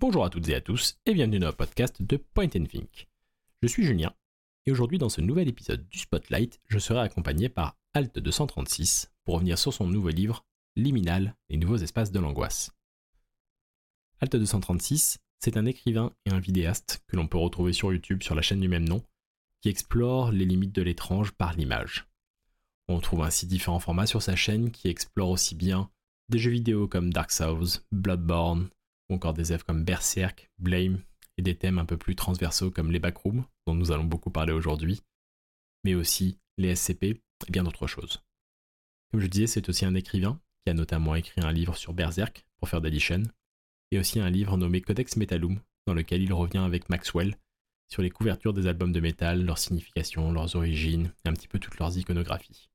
Bonjour à toutes et à tous et bienvenue dans le podcast de Point and Think. Je suis Julien et aujourd'hui dans ce nouvel épisode du Spotlight, je serai accompagné par Alt 236 pour revenir sur son nouveau livre Liminal, les nouveaux espaces de l'angoisse. Alt 236, c'est un écrivain et un vidéaste que l'on peut retrouver sur YouTube sur la chaîne du même nom, qui explore les limites de l'étrange par l'image. On trouve ainsi différents formats sur sa chaîne qui explorent aussi bien des jeux vidéo comme Dark Souls, Bloodborne, ou encore des œuvres comme Berserk, Blame, et des thèmes un peu plus transversaux comme les backrooms, dont nous allons beaucoup parler aujourd'hui, mais aussi les SCP et bien d'autres choses. Comme je disais, c'est aussi un écrivain qui a notamment écrit un livre sur Berserk pour faire d'Addition, et aussi un livre nommé Codex Metallum, dans lequel il revient avec Maxwell sur les couvertures des albums de métal, leur signification, leurs origines, et un petit peu toutes leurs iconographies.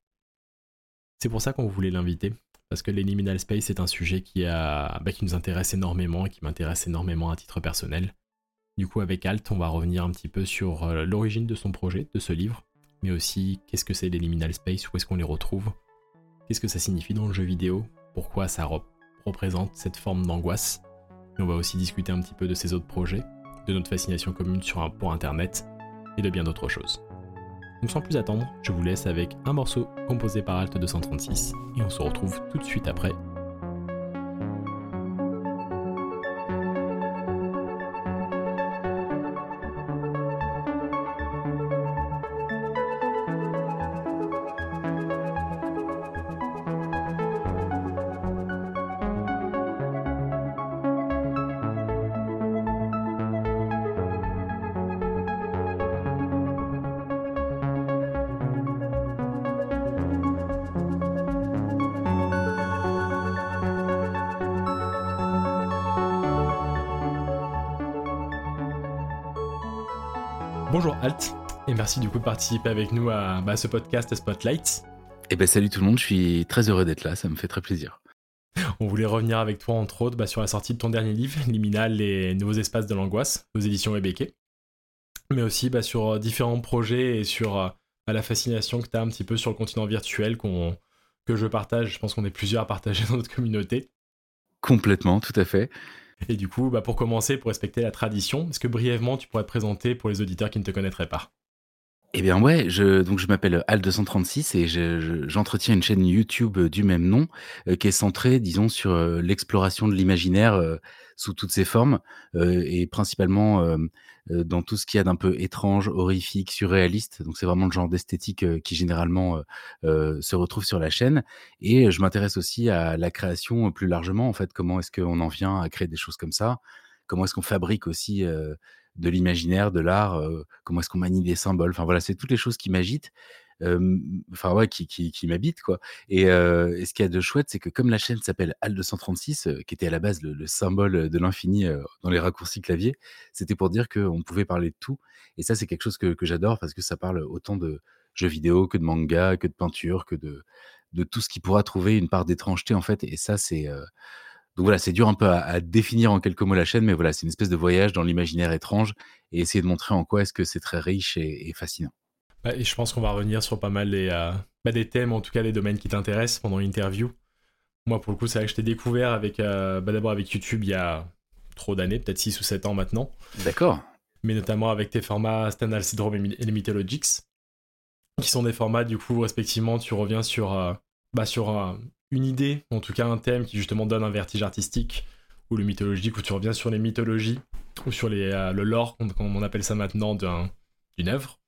C'est pour ça qu'on voulait l'inviter, parce que l'Eliminal Space est un sujet bah, qui nous intéresse énormément et qui m'intéresse énormément à titre personnel. Du coup, avec Alt, on va revenir un petit peu sur euh, l'origine de son projet, de ce livre, mais aussi qu'est-ce que c'est l'Eliminal Space, où est-ce qu'on les retrouve, qu'est-ce que ça signifie dans le jeu vidéo, pourquoi ça représente cette forme d'angoisse. On va aussi discuter un petit peu de ses autres projets, de notre fascination commune sur un, pour Internet et de bien d'autres choses. Donc sans plus attendre, je vous laisse avec un morceau composé par Alt 236 et on se retrouve tout de suite après merci du coup de participer avec nous à, bah, ce podcast Spotlight. Eh ben salut tout le monde, je suis très heureux d'être là, ça me fait très plaisir. On voulait revenir avec toi entre autres bah, sur la sortie de ton dernier livre, Liminal, les nouveaux espaces de l'angoisse, aux éditions Ebeke. Mais aussi bah, sur euh, différents projets et sur euh, bah, la fascination que tu as un petit peu sur le continent virtuel que je partage. Je pense qu'on est plusieurs à partager dans notre communauté. Complètement, tout à fait. Et du coup, pour commencer, pour respecter la tradition, est-ce que brièvement tu pourrais te présenter pour les auditeurs qui ne te connaîtraient pas? Eh bien ouais, je, donc je m'appelle Al236 et j'entretiens une chaîne YouTube du même nom euh, qui est centrée, disons, sur euh, l'exploration de l'imaginaire euh, sous toutes ses formes et principalement dans tout ce qu'il y a d'un peu étrange, horrifique, surréaliste. Donc c'est vraiment le genre d'esthétique qui généralement se retrouve sur la chaîne. Et je m'intéresse aussi à la création plus largement. En fait, comment est-ce qu'on en vient à créer des choses comme ça? Comment est-ce qu'on fabrique aussi de l'imaginaire, de l'art, comment est-ce qu'on manie des symboles. Enfin voilà, c'est toutes les choses qui m'agitent, enfin ouais, qui, qui, m'habitent quoi. Et, ce qu'il y a de chouette, c'est que comme la chaîne s'appelle Al 236, qui était à la base le, symbole de l'infini dans les raccourcis clavier, c'était pour dire qu'on pouvait parler de tout. Et ça, c'est quelque chose que, j'adore parce que ça parle autant de jeux vidéo que de manga, que de peinture, que de, de tout ce qui pourra trouver une part d'étrangeté en fait. Et ça, c'est donc voilà, c'est dur un peu à, définir en quelques mots la chaîne, mais voilà, c'est une espèce de voyage dans l'imaginaire étrange et essayer de montrer en quoi est-ce que c'est très riche et, fascinant. Bah, et je pense qu'on va revenir sur pas mal des, euh, bah, des thèmes, en tout cas des domaines qui t'intéressent pendant l'interview. Moi, pour le coup, c'est vrai que je t'ai découvert avec, euh, bah, d'abord avec YouTube il y a trop d'années, peut-être 6 ou 7 ans maintenant. D'accord. Mais notamment avec tes formats Stendhal Syndrome et les Mythologics, qui sont des formats, du coup, respectivement, tu reviens sur, euh, bah, sur une idée, en tout cas un thème qui justement donne un vertige artistique, ou le mythologique, où tu reviens sur les mythologies, ou sur les, euh, le lore, comme on appelle ça maintenant, d'une œuvre.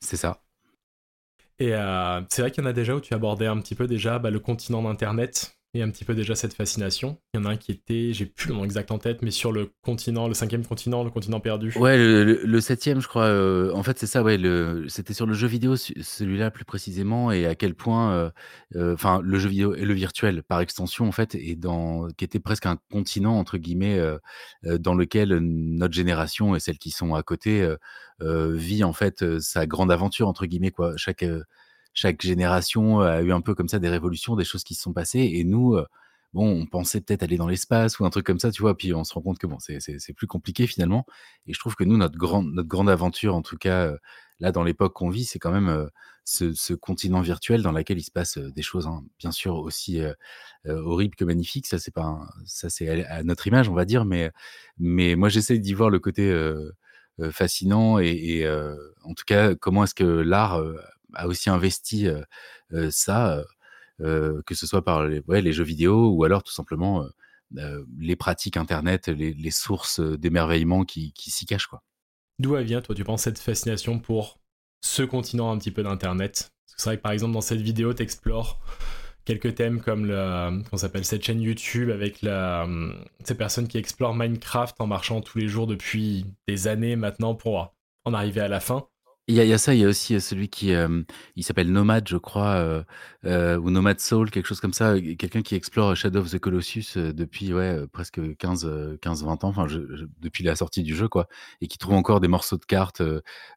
C'est ça. Et euh, c'est vrai qu'il y en a déjà où tu abordais un petit peu déjà bah, le continent d'Internet, un petit peu déjà cette fascination. Il y en a un qui était, j'ai plus le nom exact en tête, mais sur le continent, le cinquième continent, le continent perdu. Ouais, le, septième, je crois. Euh, en fait, c'est ça, ouais. C'était sur le jeu vidéo, celui-là plus précisément, et à quel point, euh, euh, enfin, le jeu vidéo et le virtuel, par extension, en fait, et dans, qui était presque un continent entre guillemets, dans lequel notre génération et celles qui sont à côté vit en fait sa grande aventure entre guillemets quoi. Chaque chaque génération a eu un peu comme ça des révolutions, des choses qui se sont passées. Et nous, bon, on pensait peut-être aller dans l'espace ou un truc comme ça, tu vois? Puis on se rend compte que bon, c'est plus compliqué finalement et je trouve que nous, notre grande notre grande aventure, en tout cas, là, dans l'époque qu'on vit, c'est quand même, ce continent virtuel dans lequel il se passe, des choses, hein, bien sûr aussi, horribles que magnifiques. Ça, c'est pas ça, c'est à notre image, on va dire, mais mais moi, j'essaie d'y voir le côté, fascinant et en tout cas, comment est-ce que l'art, a aussi investi, ça, que ce soit par les jeux vidéo ou alors tout simplement, les pratiques internet, les sources, d'émerveillement qui s'y cachent, quoi. D'où elle vient, toi, tu penses, cette fascination pour ce continent un petit peu d'internet? C'est vrai que par exemple dans cette vidéo, tu explores quelques thèmes comme le comment s'appelle cette chaîne YouTube avec la ces personnes qui explorent Minecraft en marchant tous les jours depuis des années maintenant pour en arriver à la fin. Il y a il y a ça, il y a aussi, heu, celui qui, hem, il s'appelle Nomad, je crois, heu, ou Nomad Soul, quelque chose comme ça, quelqu'un qui explore Shadow of the Colossus, depuis, ouais, presque 15, heu, 15-20 ans, enfin, depuis la sortie du jeu, quoi et qui trouve encore des morceaux de cartes,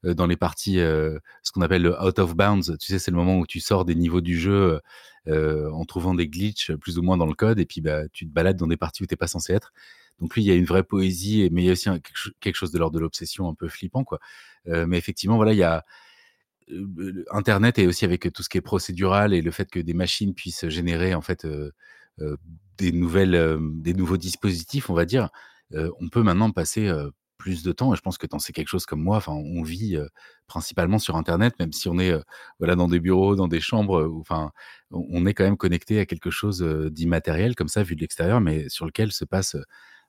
dans les parties, ce qu'on appelle le out of bounds. Tu sais, c'est le moment où tu sors des niveaux du jeu, en trouvant des glitches, plus ou moins dans le code et puis, bah, tu te balades dans des parties où tu es pas censé être. Donc lui, il y a une vraie poésie mais il y a aussi quelque ch quelque chose de l'ordre de l'obsession un peu flippant, quoi. Heu, mais effectivement, voilà, il y a, internet et aussi avec tout ce qui est procédural et le fait que des machines puissent générer, en fait, des nouvelles, des nouveaux dispositifs, on va dire. On peut maintenant passer, plus de temps et je pense que tu en sais quelque chose comme moi, enfin, on vit, principalement sur internet, même si on est, voilà, dans des bureaux, dans des chambres, enfin, on est quand même connecté à quelque chose, d'immatériel comme ça, vu de l'extérieur, mais sur lequel se passe,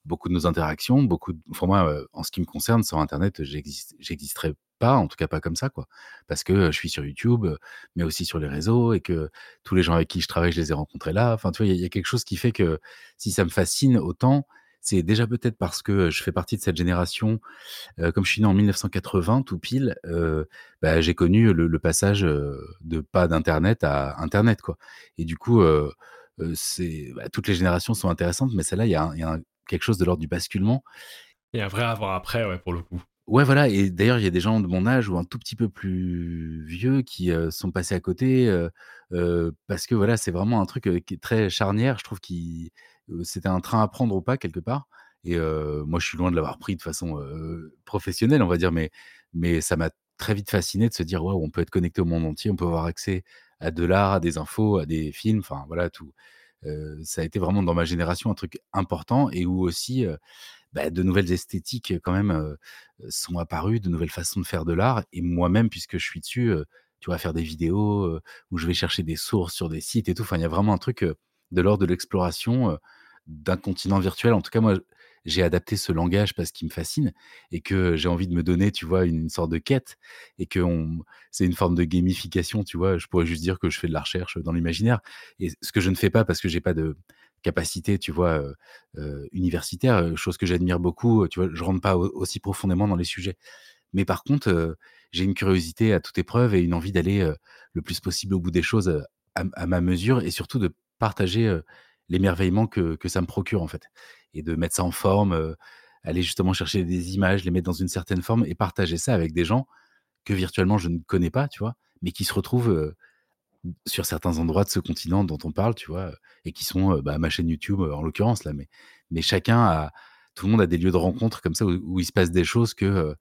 beaucoup de nos interactions, beaucoup d enfin moi, heu, en ce qui me concerne, sans internet, j'exis j'existerais pas, en tout cas pas comme ça, quoi. Parce que, je suis sur YouTube, heu, mais aussi sur les réseaux et que tous les gens avec qui je travaille, je les ai rencontrés là. Enfin, tu vois, il y a quelque chose qui fait que si ça me fascine autant, c'est déjà peut-être parce que je fais partie de cette génération, comme je suis né en 1980 tout pile, bah, j'ai connu le passage, de pas d'internet à internet, quoi et du coup, c'est bah, toutes les générations sont intéressantes, mais celle-là, il y y a quelque chose de l'ordre du basculement. A un vrai avant après, ouais, pour le coup. Ouais, voilà et d'ailleurs, il y a des gens de mon âge ou un tout petit peu plus vieux qui, heu, sont passés à côté, heu heu, parce que, voilà, c'est vraiment un truc, qui est très charnière. Je trouve qui heu, c'était un train à prendre ou pas quelque part et moi, je suis loin de l'avoir pris de façon, professionnelle, on va dire, mais mais ça m'a très vite fasciné de se dire: «Waouh, on peut être connecté au monde entier, on peut avoir accès à de l'art, à des infos, à des films», enfin, voilà, tout. Heu, ça a été vraiment dans ma génération un truc important et où aussi, heu, bah, de nouvelles esthétiques, quand même, heu, sont apparues, de nouvelles façons de faire de l'art et moi-même, puisque je suis dessus, tu vois, faire des vidéos, où je vais chercher des sources sur des sites et tout. Enfin, il y a vraiment un truc, de l'ordre de l'exploration, d'un continent virtuel. En tout cas, moi, j'ai adapté ce langage parce qu'il me fascine et que j'ai envie de me donner, tu vois, une sorte de quête et qu'on c'est une forme de gamification, tu vois? Je pourrais juste dire que je fais de la recherche dans l'imaginaire et ce que je ne fais pas parce que j'ai pas de capacité, tu vois, universitaire, chose que j'admire beaucoup, tu vois? Je rentre pas au aussi profondément dans les sujets. Mais par contre, j'ai une curiosité à toute épreuve et une envie d'aller, le plus possible au bout des choses, à ma mesure et surtout de partager, l'émerveillement que que ça me procure, en fait et de mettre ça en forme, heu, aller justement chercher des images, les mettre dans une certaine forme et partager ça avec des gens que virtuellement je ne connais pas, tu vois? Mais qui se retrouvent, heu, sur certains endroits de ce continent dont on parle, tu vois? Et qui sont, bah, ma chaîne YouTube, en l'occurrence, là, mais mais chacun a tout le monde a des lieux de rencontre comme ça où où il se passe des choses que,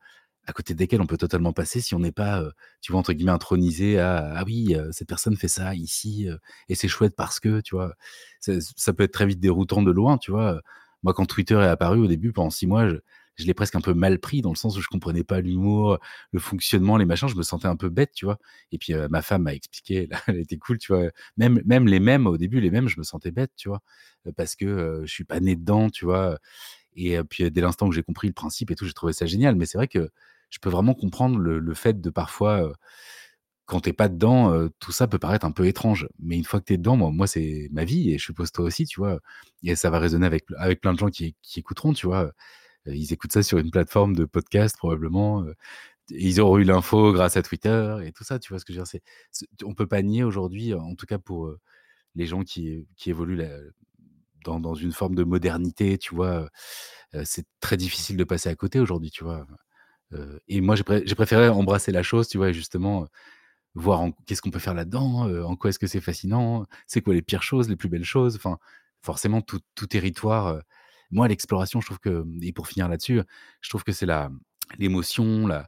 à côté desquelles on peut totalement passer si on n'est pas, tu vois, entre guillemets «intronisé» à: «Ah oui, cette personne fait ça ici, et c'est chouette parce que», tu vois? C'est ça peut être très vite déroutant de loin, tu vois? Moi, quand Twitter est apparu au début, pendant 6 mois, je je l'ai presque un peu mal pris dans le sens où je comprenais pas l'humour, le fonctionnement, les machins, je me sentais un peu bête, tu vois? Et puis, heu, ma femme m'a expliqué, elle était cool, tu vois? Même même les mèmes, au début, les mèmes, je me sentais bête, tu vois? Heu, parce que, heu, je suis pas né dedans, tu vois? Et heu, puis, dès l'instant où j'ai compris le principe et tout, j'ai trouvé ça génial. Mais c'est vrai que je peux vraiment comprendre le le fait de parfois, quand tu es pas dedans, heu, tout ça peut paraître un peu étrange. Mais une fois que tu es dedans, moi moi, c'est ma vie et je suppose toi aussi, tu vois? Et ça va résonner avec avec plein de gens qui qui écouteront, tu vois? Heu, ils écoutent ça sur une plateforme de podcast probablement, heu, ils auront eu l'info grâce à Twitter et tout ça, tu vois ce que je veux dire? C'est on peut pas nier aujourd'hui, en tout cas pour, les gens qui qui évoluent dans dans une forme de modernité, tu vois? C'est très difficile de passer à côté aujourd'hui, tu vois? Et moi, j'ai pré j'ai préféré embrasser la chose, tu vois? Justement, voir qu'est-ce qu'on peut faire là-dedans, heu, en quoi est-ce que c'est fascinant, c'est quoi les pires choses, les plus belles choses, enfin, forcément tout territoire, heu moi l'exploration je trouve que et pour finir là-dessus, je trouve que c'est la l'émotion, la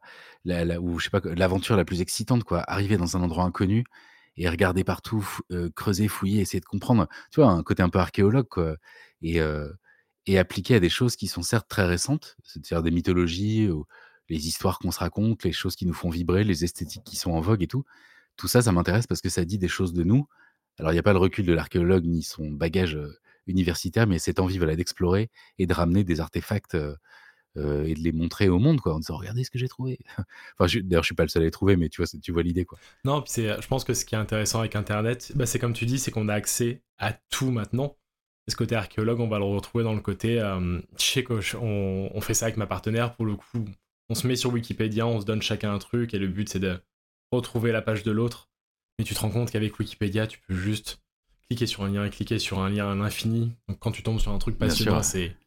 ou je sais pas, l'aventure la plus excitante quoi. Arriver dans un endroit inconnu et regarder partout, heu, creuser, fouiller, essayer de comprendre. Tu vois, un côté un peu archéologue quoi et et appliqué à des choses qui sont certes très récentes, c'est-à-dire des mythologies ou les histoires qu'on se raconte, les choses qui nous font vibrer, les esthétiques qui sont en vogue et tout. Tout ça, ça m'intéresse parce que ça dit des choses de nous. Alors il y a pas le recul de l'archéologue ni son bagage, universitaire, mais cette envie, voilà, d'explorer et de ramener des artefacts, et de les montrer au monde quoi, en disant: «Regardez ce que j'ai trouvé». Enfin je d'ailleurs je suis pas le seul à les trouver, mais tu vois tu vois l'idée quoi. Non, je pense que ce qui est intéressant avec internet, bah, c'est comme tu dis, c'est qu'on a accès à tout maintenant. Ce côté archéologue, on va le retrouver dans le côté, hem, je sais on fait ça avec ma partenaire pour le coup, on se met sur Wikipédia, on se donne chacun un truc et le but c'est de retrouver la page de l'autre. Mais tu te rends compte qu'avec Wikipédia, tu peux juste cliquer sur un lien et cliquer sur un lien à l'infini. Donc quand tu tombes sur un truc passionnant, c'est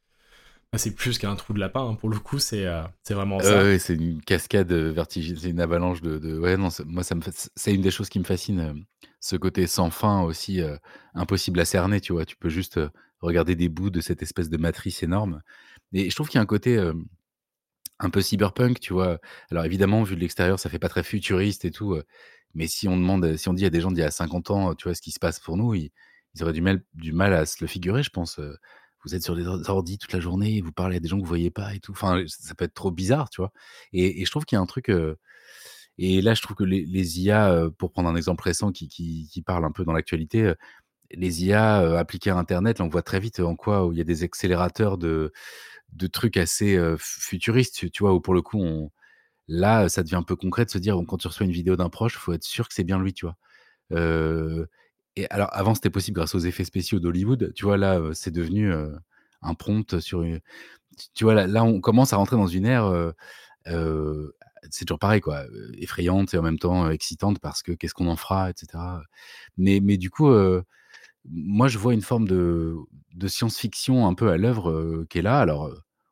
bah, c'est plus qu'un trou de lapin, hein. pour le coup, c'est euh, vraiment ça. Ouais, c'est une cascade vertigineuse, c'est une avalanche de, de... ouais non, moi ça me c'est une des choses qui me fascine, euh, ce côté sans fin aussi euh, impossible à cerner, tu vois. Tu peux juste regarder des bouts de cette espèce de matrice énorme. Et je trouve qu'il y a un côté un peu cyberpunk, tu vois. Alors évidemment, vu de l'extérieur, ça fait pas très futuriste et tout. mais si on demande, si on dit à des gens d'il y a 50 ans, tu vois, ce qui se passe pour nous, ils, auraient du mal, du mal à se le figurer, je pense. Vous êtes sur des ordi toute la journée, vous parlez à des gens que vous voyez pas et tout. Enfin, ça peut être trop bizarre, tu vois. Et, je trouve qu'il y a un truc. et là, je trouve que les, IA, pour prendre un exemple récent qui, qui, parle un peu dans l'actualité, les IA appliquées à Internet, là, on voit très vite en quoi il y a des accélérateurs de, trucs assez futuristes, tu vois, où pour le coup, là, ça devient un peu concret de se dire, quand tu reçois une vidéo d'un proche, il faut être sûr que c'est bien lui, tu vois. et alors, avant, c'était possible grâce aux effets spéciaux d'Hollywood. Tu vois, là, c'est devenu un prompt sur une. Tu vois, là, on commence à rentrer dans une ère. c'est toujours pareil, quoi, effrayante et en même temps excitante parce que qu'est-ce qu'on en fera, etc. Mais, mais du coup, moi, je vois une forme de, de science-fiction un peu à l'œuvre qui est là. Alors,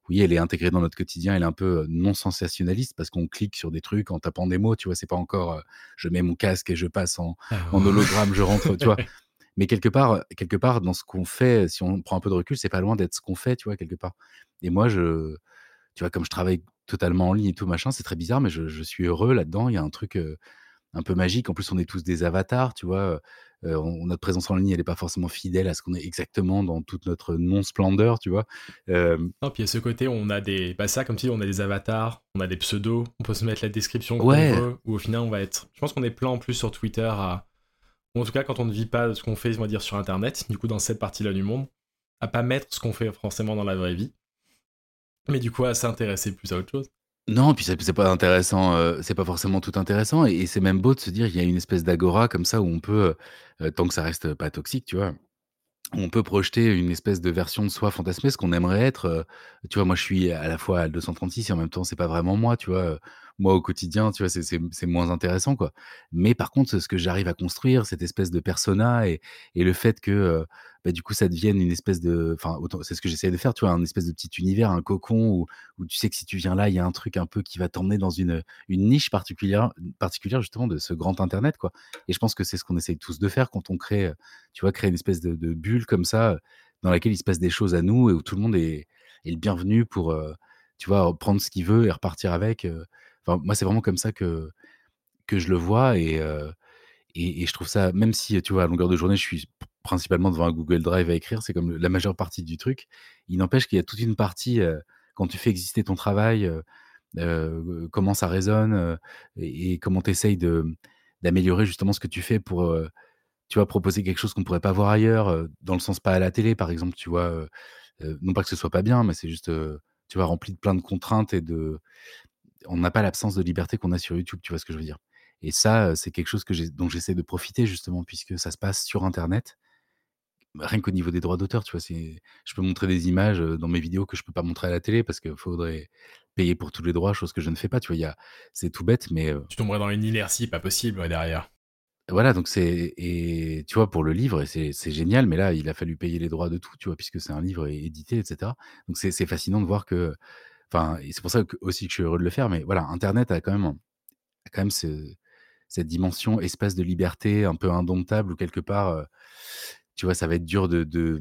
oui, elle est intégrée dans notre quotidien, elle est un peu non sensationnaliste parce qu'on clique sur des trucs en tapant des mots, tu vois, c'est pas encore je mets mon casque et je passe en, ah en hologramme, je rentre, tu vois. Mais quelque part, quelque part, dans ce qu'on fait, si on prend un peu de recul, c'est pas loin d'être ce qu'on fait, tu vois, quelque part. Et moi, je, tu vois, comme je travaille totalement en ligne et tout machin, c'est très bizarre, mais je, je suis heureux là-dedans. Il y a un truc un peu magique. En plus, on est tous des avatars, tu vois. Euh, notre présence en ligne, elle n'est pas forcément fidèle à ce qu'on est exactement dans toute notre non-splendeur, tu vois. Euh, non, puis à ce côté, on a des. Bah, ça, comme si on a des avatars, on a des pseudos, on peut se mettre la description qu'on veut, ou au final, on va être. Je pense qu'on est plein en plus sur Twitter à. en tout cas, quand on ne vit pas ce qu'on fait, on va dire, sur Internet, du coup, dans cette partie-là du monde, à pas mettre ce qu'on fait forcément dans la vraie vie. Mais du coup, à s'intéresser plus à autre chose. Non, puis c'est pas intéressant, euh, c'est pas forcément tout intéressant et c'est même beau de se dire, il y a une espèce d'agora comme ça où on peut, euh, tant que ça reste pas toxique, tu vois? On peut projeter une espèce de version de soi fantasmée, ce qu'on aimerait être, euh, tu vois? Moi, je suis à la fois à 236 et en même temps, c'est pas vraiment moi, tu vois? moi, au quotidien, tu vois? C'est moins intéressant, quoi. Mais par contre, ce que j'arrive à construire, cette espèce de persona et le fait que, bah, du coup, ça devienne une espèce de enfin, c'est ce que j'essaie de faire, tu vois? Un espèce de petit univers, un cocon où où tu sais que si tu viens là, il y a un truc un peu qui va t'emmener dans une, une niche particulière particulière justement de ce grand internet, quoi. Et je pense que c'est ce qu'on essaye tous de faire quand on crée, tu vois? Créer une espèce de bulle comme ça, dans laquelle il se passe des choses à nous et où tout le monde est est le bienvenu pour, tu vois? Prendre ce qu'il veut et repartir avec, Enfin, moi, c'est vraiment comme ça que que je le vois et et, je trouve ça, même si, tu vois, à longueur de journée, je suis principalement devant un Google Drive à écrire, c'est comme la majeure partie du truc. Il n'empêche qu'il y a toute une partie, quand tu fais exister ton travail, comment ça résonne et, comment tu essayes d'améliorer justement ce que tu fais pour, tu vois, proposer quelque chose qu'on ne pourrait pas voir ailleurs, dans le sens pas à la télé, par exemple, tu vois. non pas que ce soit pas bien, mais c'est juste, tu vois, rempli de plein de contraintes et de. On n'a pas l'absence de liberté qu'on a sur YouTube, tu vois ce que je veux dire. Et ça, c'est quelque chose que dont j'essaie de profiter justement, puisque ça se passe sur Internet. Rien qu'au niveau des droits d'auteur, tu vois, je peux montrer des images dans mes vidéos que je peux pas montrer à la télé parce qu'il faudrait payer pour tous les droits, chose que je ne fais pas. Tu vois, c'est tout bête, mais tu tomberais dans une inertie pas possible derrière. Voilà, donc c'est et tu vois pour le livre, c'est génial, mais là il a fallu payer les droits de tout, tu vois, puisque c'est un livre édité, etc. Donc c'est fascinant de voir que, enfin, et c'est pour ça que, aussi que je suis heureux de le faire, mais voilà, Internet a quand même, a quand même ce, cette dimension espace de liberté un peu indomptable où quelque part, tu vois, ça va être dur de, de,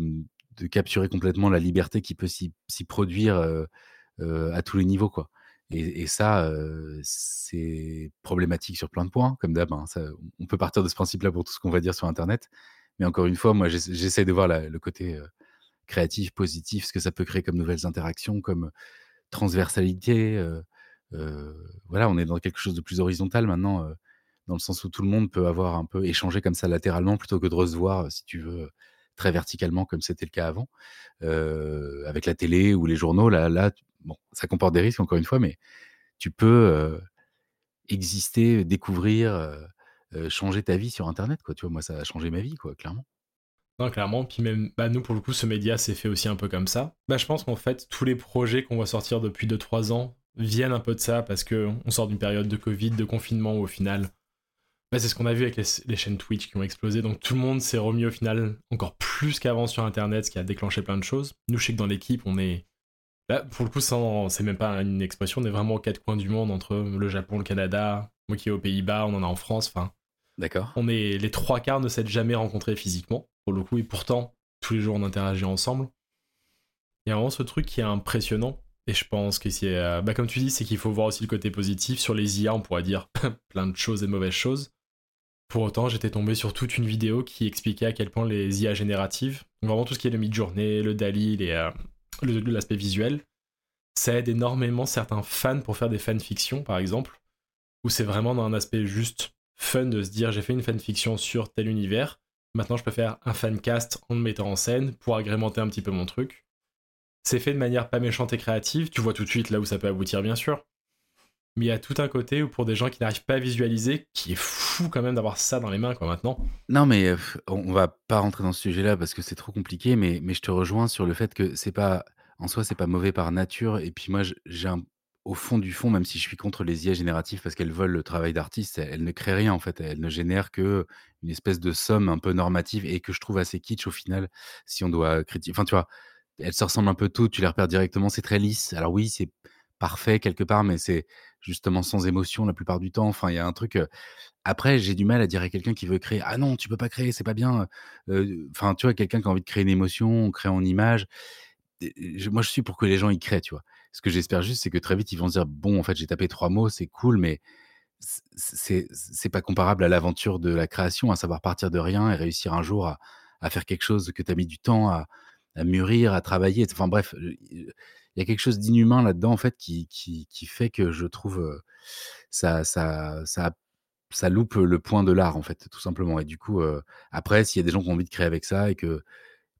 de capturer complètement la liberté qui peut s'y produire, à tous les niveaux, quoi. Et, ça, c'est problématique sur plein de points, comme d'hab. Hein, on peut partir de ce principe-là pour tout ce qu'on va dire sur Internet. Mais encore une fois, moi, j'essaie de voir le côté créatif, positif, ce que ça peut créer comme nouvelles interactions, comme transversalité. voilà, on est dans quelque chose de plus horizontal maintenant, dans le sens où tout le monde peut avoir un peu échangé comme ça latéralement plutôt que de recevoir, si tu veux, très verticalement comme c'était le cas avant, avec la télé ou les journaux. Là, bon, ça comporte des risques encore une fois, mais tu peux exister, découvrir, changer ta vie sur Internet, quoi. Tu vois, moi, ça a changé ma vie, quoi, clairement. Non, clairement. Puis même, bah, nous, pour le coup, ce média s'est fait aussi un peu comme ça. Bah, je pense qu'en fait, tous les projets qu'on va sortir depuis 2-3 ans viennent un peu de ça parce qu'on sort d'une période de Covid, de confinement où au final, bah, c'est ce qu'on a vu avec les, chaînes Twitch qui ont explosé. Donc tout le monde s'est remis au final encore plus qu'avant sur Internet, ce qui a déclenché plein de choses. Nous, je sais que dans l'équipe, on est. Là, pour le coup, c'est même pas une expression, on est vraiment aux quatre coins du monde entre le Japon, le Canada, moi qui est aux Pays-Bas, on en a en France. Enfin, D'accord. On est les trois quarts ne s'être jamais rencontrés physiquement, pour le coup, et pourtant, tous les jours, on interagit ensemble. Il y a vraiment ce truc qui est impressionnant. Et je pense que c'est, euh, bah, comme tu dis, c'est qu'il faut voir aussi le côté positif. Sur les IA, on pourrait dire plein de choses et de mauvaises choses. Pour autant, j'étais tombé sur toute une vidéo qui expliquait à quel point les IA génératives, vraiment tout ce qui est le mid-journée, le DALI, euh, l'aspect visuel, ça aide énormément certains fans pour faire des fanfictions, par exemple, où c'est vraiment dans un aspect juste fun de se dire j'ai fait une fanfiction sur tel univers, maintenant je peux faire un fancast en me mettant en scène pour agrémenter un petit peu mon truc. C'est fait de manière pas méchante et créative, tu vois tout de suite là où ça peut aboutir bien sûr. Mais il y a tout un côté où pour des gens qui n'arrivent pas à visualiser, qui est fou quand même d'avoir ça dans les mains quoi maintenant. Non mais euh, on va pas rentrer dans ce sujet-là parce que c'est trop compliqué, mais, mais je te rejoins sur le fait que c'est pas en soi c'est pas mauvais par nature et puis moi j'ai au fond du fond, même si je suis contre les IA génératives parce qu'elles volent le travail d'artiste, elles ne créent rien en fait. Elles ne génèrent que une espèce de somme un peu normative et que je trouve assez kitsch au final, si on doit critiquer. Enfin, tu vois, elles se ressemblent un peu toutes, tu les repères directement, c'est très lisse. Alors oui, c'est parfait quelque part, mais c'est justement sans émotion la plupart du temps. Enfin, il y a un truc. Après, j'ai du mal à dire à quelqu'un qui veut créer Ah non, tu peux pas créer, c'est pas bien. Enfin, tu vois, quelqu'un qui a envie de créer une émotion, on crée en image. Moi, je suis pour que les gens y créent, tu vois. Ce que j'espère juste, c'est que très vite, ils vont se dire bon, en fait, j'ai tapé trois mots, c'est cool, mais c'est pas comparable à l'aventure de la création, à savoir partir de rien et réussir un jour à, faire quelque chose que tu as mis du temps à, mûrir, à travailler. Enfin bref, il y a quelque chose d'inhumain là-dedans, en fait, qui, qui, qui, fait que je trouve ça, ça, ça, ça loupe le point de l'art, en fait, tout simplement. Et du coup, après, s'il y a des gens qui ont envie de créer avec ça et que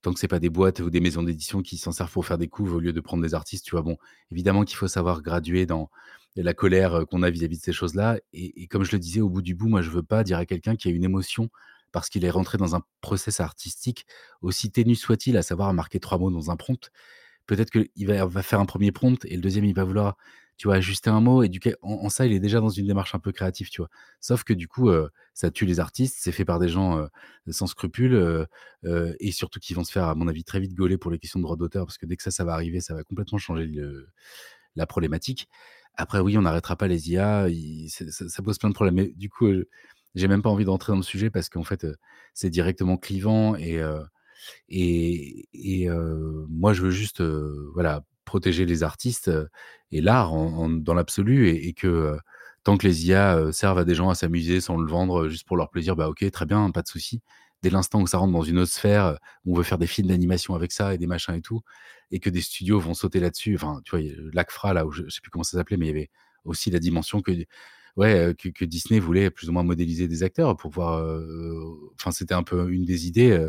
tant que c'est pas des boîtes ou des maisons d'édition qui s'en servent pour faire des couves au lieu de prendre des artistes, tu vois. Bon, évidemment qu'il faut savoir graduer dans la colère qu'on a vis-à-vis de ces choses-là. Et, comme je le disais, au bout du bout, moi, je veux pas dire à quelqu'un qui a une émotion parce qu'il est rentré dans un process artistique, aussi ténu soit-il, à savoir marquer trois mots dans un prompt. Peut-être qu'il va, va faire un premier prompt et le deuxième, il va vouloir tu vois, ajuster un mot et du coup, en, ça, il est déjà dans une démarche un peu créative, tu vois. Sauf que du coup, ça tue les artistes, c'est fait par des gens sans scrupules et surtout qui vont se faire, à mon avis, très vite gauler pour les questions de droit d'auteur parce que dès que ça, ça va arriver, ça va complètement changer la problématique. Après, oui, on n'arrêtera pas les IA, ça, pose plein de problèmes. Mais du coup, j'ai même pas envie d'entrer dans le sujet parce qu'en fait, c'est directement clivant et et, moi, je veux juste, voilà, protéger les artistes et l'art dans l'absolu et, que tant que les IA servent à des gens à s'amuser sans le vendre juste pour leur plaisir, bah ok, très bien, pas de souci. Dès l'instant où ça rentre dans une autre sphère, où on veut faire des films d'animation avec ça et des machins et tout, et que des studios vont sauter là-dessus, enfin, tu vois, l'ACFRA, là, où je, sais plus comment ça s'appelait, mais il y avait aussi la dimension que, ouais, que, Disney voulait plus ou moins modéliser des acteurs pour pouvoir. Enfin, c'était un peu une des idées.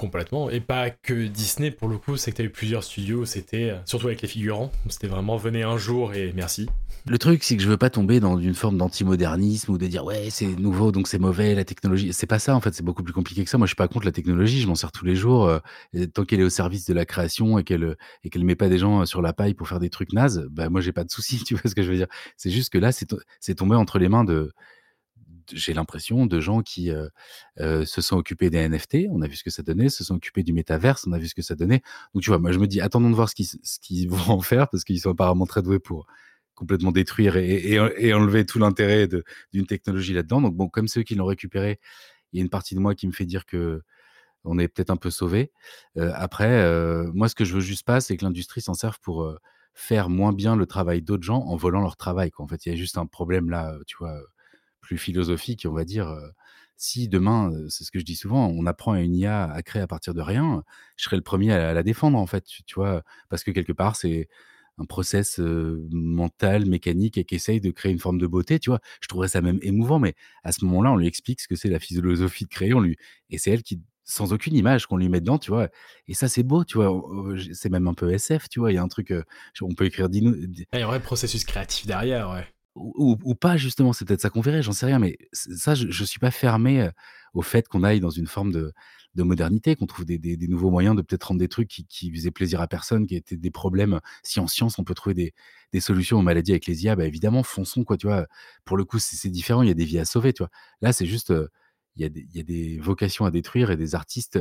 Complètement. Et pas que Disney, pour le coup, c'est que tu as eu plusieurs studios, c'était, euh, surtout avec les figurants, c'était vraiment venez un jour et merci. Le truc, c'est que je veux pas tomber dans une forme d'antimodernisme ou de dire ouais, c'est nouveau donc c'est mauvais, la technologie. C'est pas ça en fait, c'est beaucoup plus compliqué que ça. Moi, je suis pas contre la technologie, je m'en sers tous les jours. Euh, tant qu'elle est au service de la création et qu'elle et met pas des gens euh, sur la paille pour faire des trucs nazes, bah moi j'ai pas de souci, tu vois ce que je veux dire. C'est juste que là, c'est tombé entre les mains de, j'ai l'impression, de gens qui se sont occupés des NFT, on a vu ce que ça donnait, se sont occupés du métaverse, on a vu ce que ça donnait. Donc tu vois, moi je me dis, attendons de voir ce qu'ils vont en faire, parce qu'ils sont apparemment très doués pour complètement détruire et, enlever tout l'intérêt d'une technologie là-dedans. Donc bon, comme ceux qui l'ont récupéré, il y a une partie de moi qui me fait dire que on est peut-être un peu sauvé. Après, moi, ce que je veux juste pas, c'est que l'industrie s'en serve pour, faire moins bien le travail d'autres gens en volant leur travail. En fait, il y a juste un problème là, tu vois, plus philosophique, on va dire, heu, si demain, heu, c'est ce que je dis souvent, on apprend à une IA à créer à partir de rien, je serai le premier à la défendre, en fait, tu vois? Parce que quelque part, c'est un process, mental, mécanique et qui essaye de créer une forme de beauté, tu vois? Je trouverais ça même émouvant, mais à ce moment-là, on lui explique ce que c'est la philosophie de créer, on lui et c'est elle qui sans aucune image qu'on lui met dedans, tu vois? Et ça, c'est beau, tu vois? J c'est même un peu SF, tu vois? Il y a un truc, heu, on peut écrire il y a un processus créatif derrière, ouais. Ou pas justement, c'est peut-être ça qu'on verrait, j'en sais rien, mais ça, je je suis pas fermé, au fait qu'on aille dans une forme de de modernité, qu'on trouve des nouveaux moyens de peut-être rendre des trucs qui faisaient plaisir à personne, qui étaient des problèmes. Si en science, on peut trouver des solutions aux maladies avec les IA, bah, évidemment, fonçons quoi, tu vois? Pour le coup, c'est différent, il y a des vies à sauver, tu vois? Là, c'est juste, il y a des vocations à détruire et des artistes,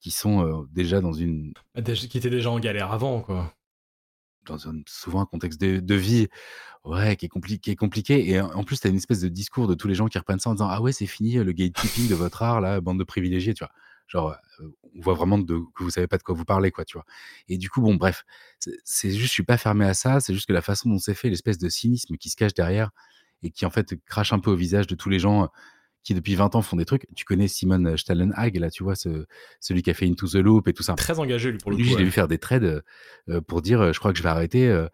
qui sont, déjà dans une déj qui était déjà en galère avant, quoi. Dans un souvent un contexte de vie Ouais, qui est qui est compliqué et en plus, tu as une espèce de discours de tous les gens qui reprennent ça en disant: «Ah ouais, c'est fini, heu, le gatekeeping de votre art là, bande de privilégiés», tu vois? Genre, heu, on voit vraiment que vous savez pas de quoi vous parlez, quoi, tu vois? Et du coup, bon, bref, c'est juste je suis pas fermé à ça, c'est juste que la façon dont c'est fait, l'espèce de cynisme qui se cache derrière et qui, en fait, crache un peu au visage de tous les gens, qui depuis 20 ans font des trucs. Tu connais Simon, heu, Stahlenhag là, tu vois? Ce celui qui a fait Into the Loop et tout ça. Très engagé, lui, pour le Lui, coup, je l'ai ouais. vu faire des trades, heu heu, pour dire, heu: «Je crois que je vais arrêter»,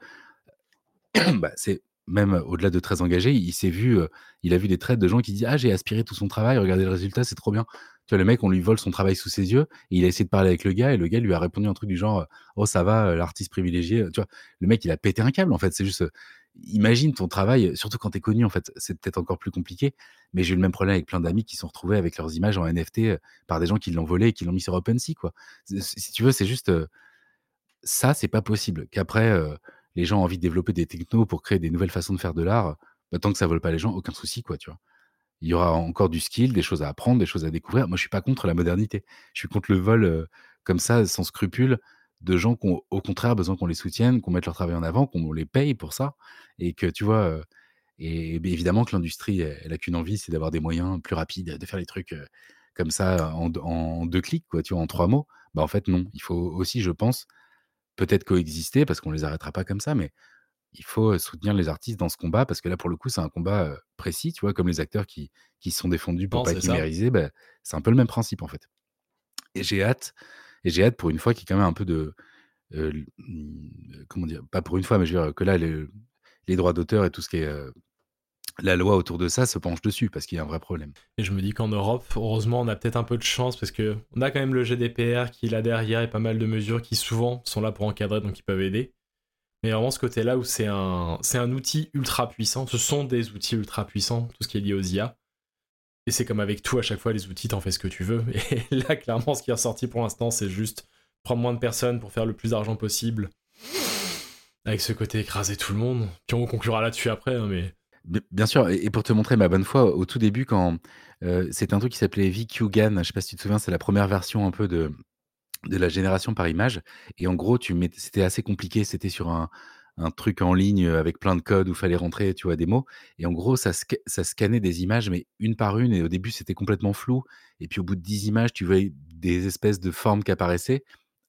bah, c'est même au-delà de très engagé, il s'est vu, il a vu des trades de gens qui disent: «Ah, j'ai aspiré tout son travail, regardez le résultat, c'est trop bien». Tu vois, le mec, on lui vole son travail sous ses yeux et il a essayé de parler avec le gars et le gars lui a répondu un truc du genre, «Oh ça va, l'artiste privilégié», tu vois? Le mec, il a pété un câble, en fait, c'est juste, imagine ton travail, surtout quand tu es connu, en fait, c'est peut-être encore plus compliqué, mais j'ai eu le même problème avec plein d'amis qui sont retrouvés avec leurs images en NFT, heu, par des gens qui l'ont volé et qui l'ont mis sur OpenSea, quoi. Si tu veux, c'est juste, heu ça, c'est pas possible. Qu'après, les gens ont envie de développer des technos pour créer des nouvelles façons de faire de l'art, bah, tant que ça vole pas les gens, aucun souci, quoi, tu vois? Il y aura encore du skill, des choses à apprendre, des choses à découvrir. Moi, je suis pas contre la modernité. Je suis contre le vol, comme ça, sans scrupule, de gens qui ont, au contraire, besoin qu'on les soutienne, qu'on mette leur travail en avant, qu'on les paye pour ça et que, tu vois, et évidemment que l'industrie, elle elle a qu'une envie, c'est d'avoir des moyens plus rapides, de faire les trucs, comme ça, en d en 2 clics, quoi, tu vois, en 3 mots. Bah, en fait, non. Il faut aussi, je pense, peut-être coexister parce qu'on les arrêtera pas comme ça, mais il faut, soutenir les artistes dans ce combat parce que là, pour le coup, c'est un combat, précis, tu vois? Comme les acteurs qui qui se sont défendus pour Non, pas être numérisés, bah, c'est un peu le même principe, en fait. Et j'ai hâte et j'ai hâte pour une fois qu'il y quand même un peu de, mmh, comment dire? Pas pour une fois, mais je veux dire que là, le les droits d'auteur et tout ce qui est, la loi autour de ça se penche dessus parce qu'il y a un vrai problème. Et je me dis qu'en Europe, heureusement, on a peut-être un peu de chance parce que on a quand même le GDPR qui est là derrière et pas mal de mesures qui souvent sont là pour encadrer, donc qui peuvent aider. Mais vraiment ce côté-là où c'est un, c'est un outil ultra puissant, ce sont des outils ultra puissants, tout ce qui est lié aux IA. Et c'est comme avec tout, à chaque fois, les outils, t'en fais ce que tu veux. Et là, clairement, ce qui est ressorti pour l'instant, c'est juste prendre moins de personnes pour faire le plus d'argent possible. Avec ce côté écraser tout le monde. Puis on conclura là-dessus après, hein, mais bien sûr et pour te montrer ma bonne foi, au tout début quand, c'était un truc qui s'appelait VQGAN, je sais pas si tu te souviens, c'est la première version un peu de la génération par image et en gros, tu c'était assez compliqué, c'était sur un un truc en ligne, avec plein de codes où fallait rentrer, tu vois, des mots. Et en gros, ça ça scannait des images, mais une par une et au début, c'était complètement flou. Et puis au bout de 10 images, tu voyais des espèces de formes qui apparaissaient,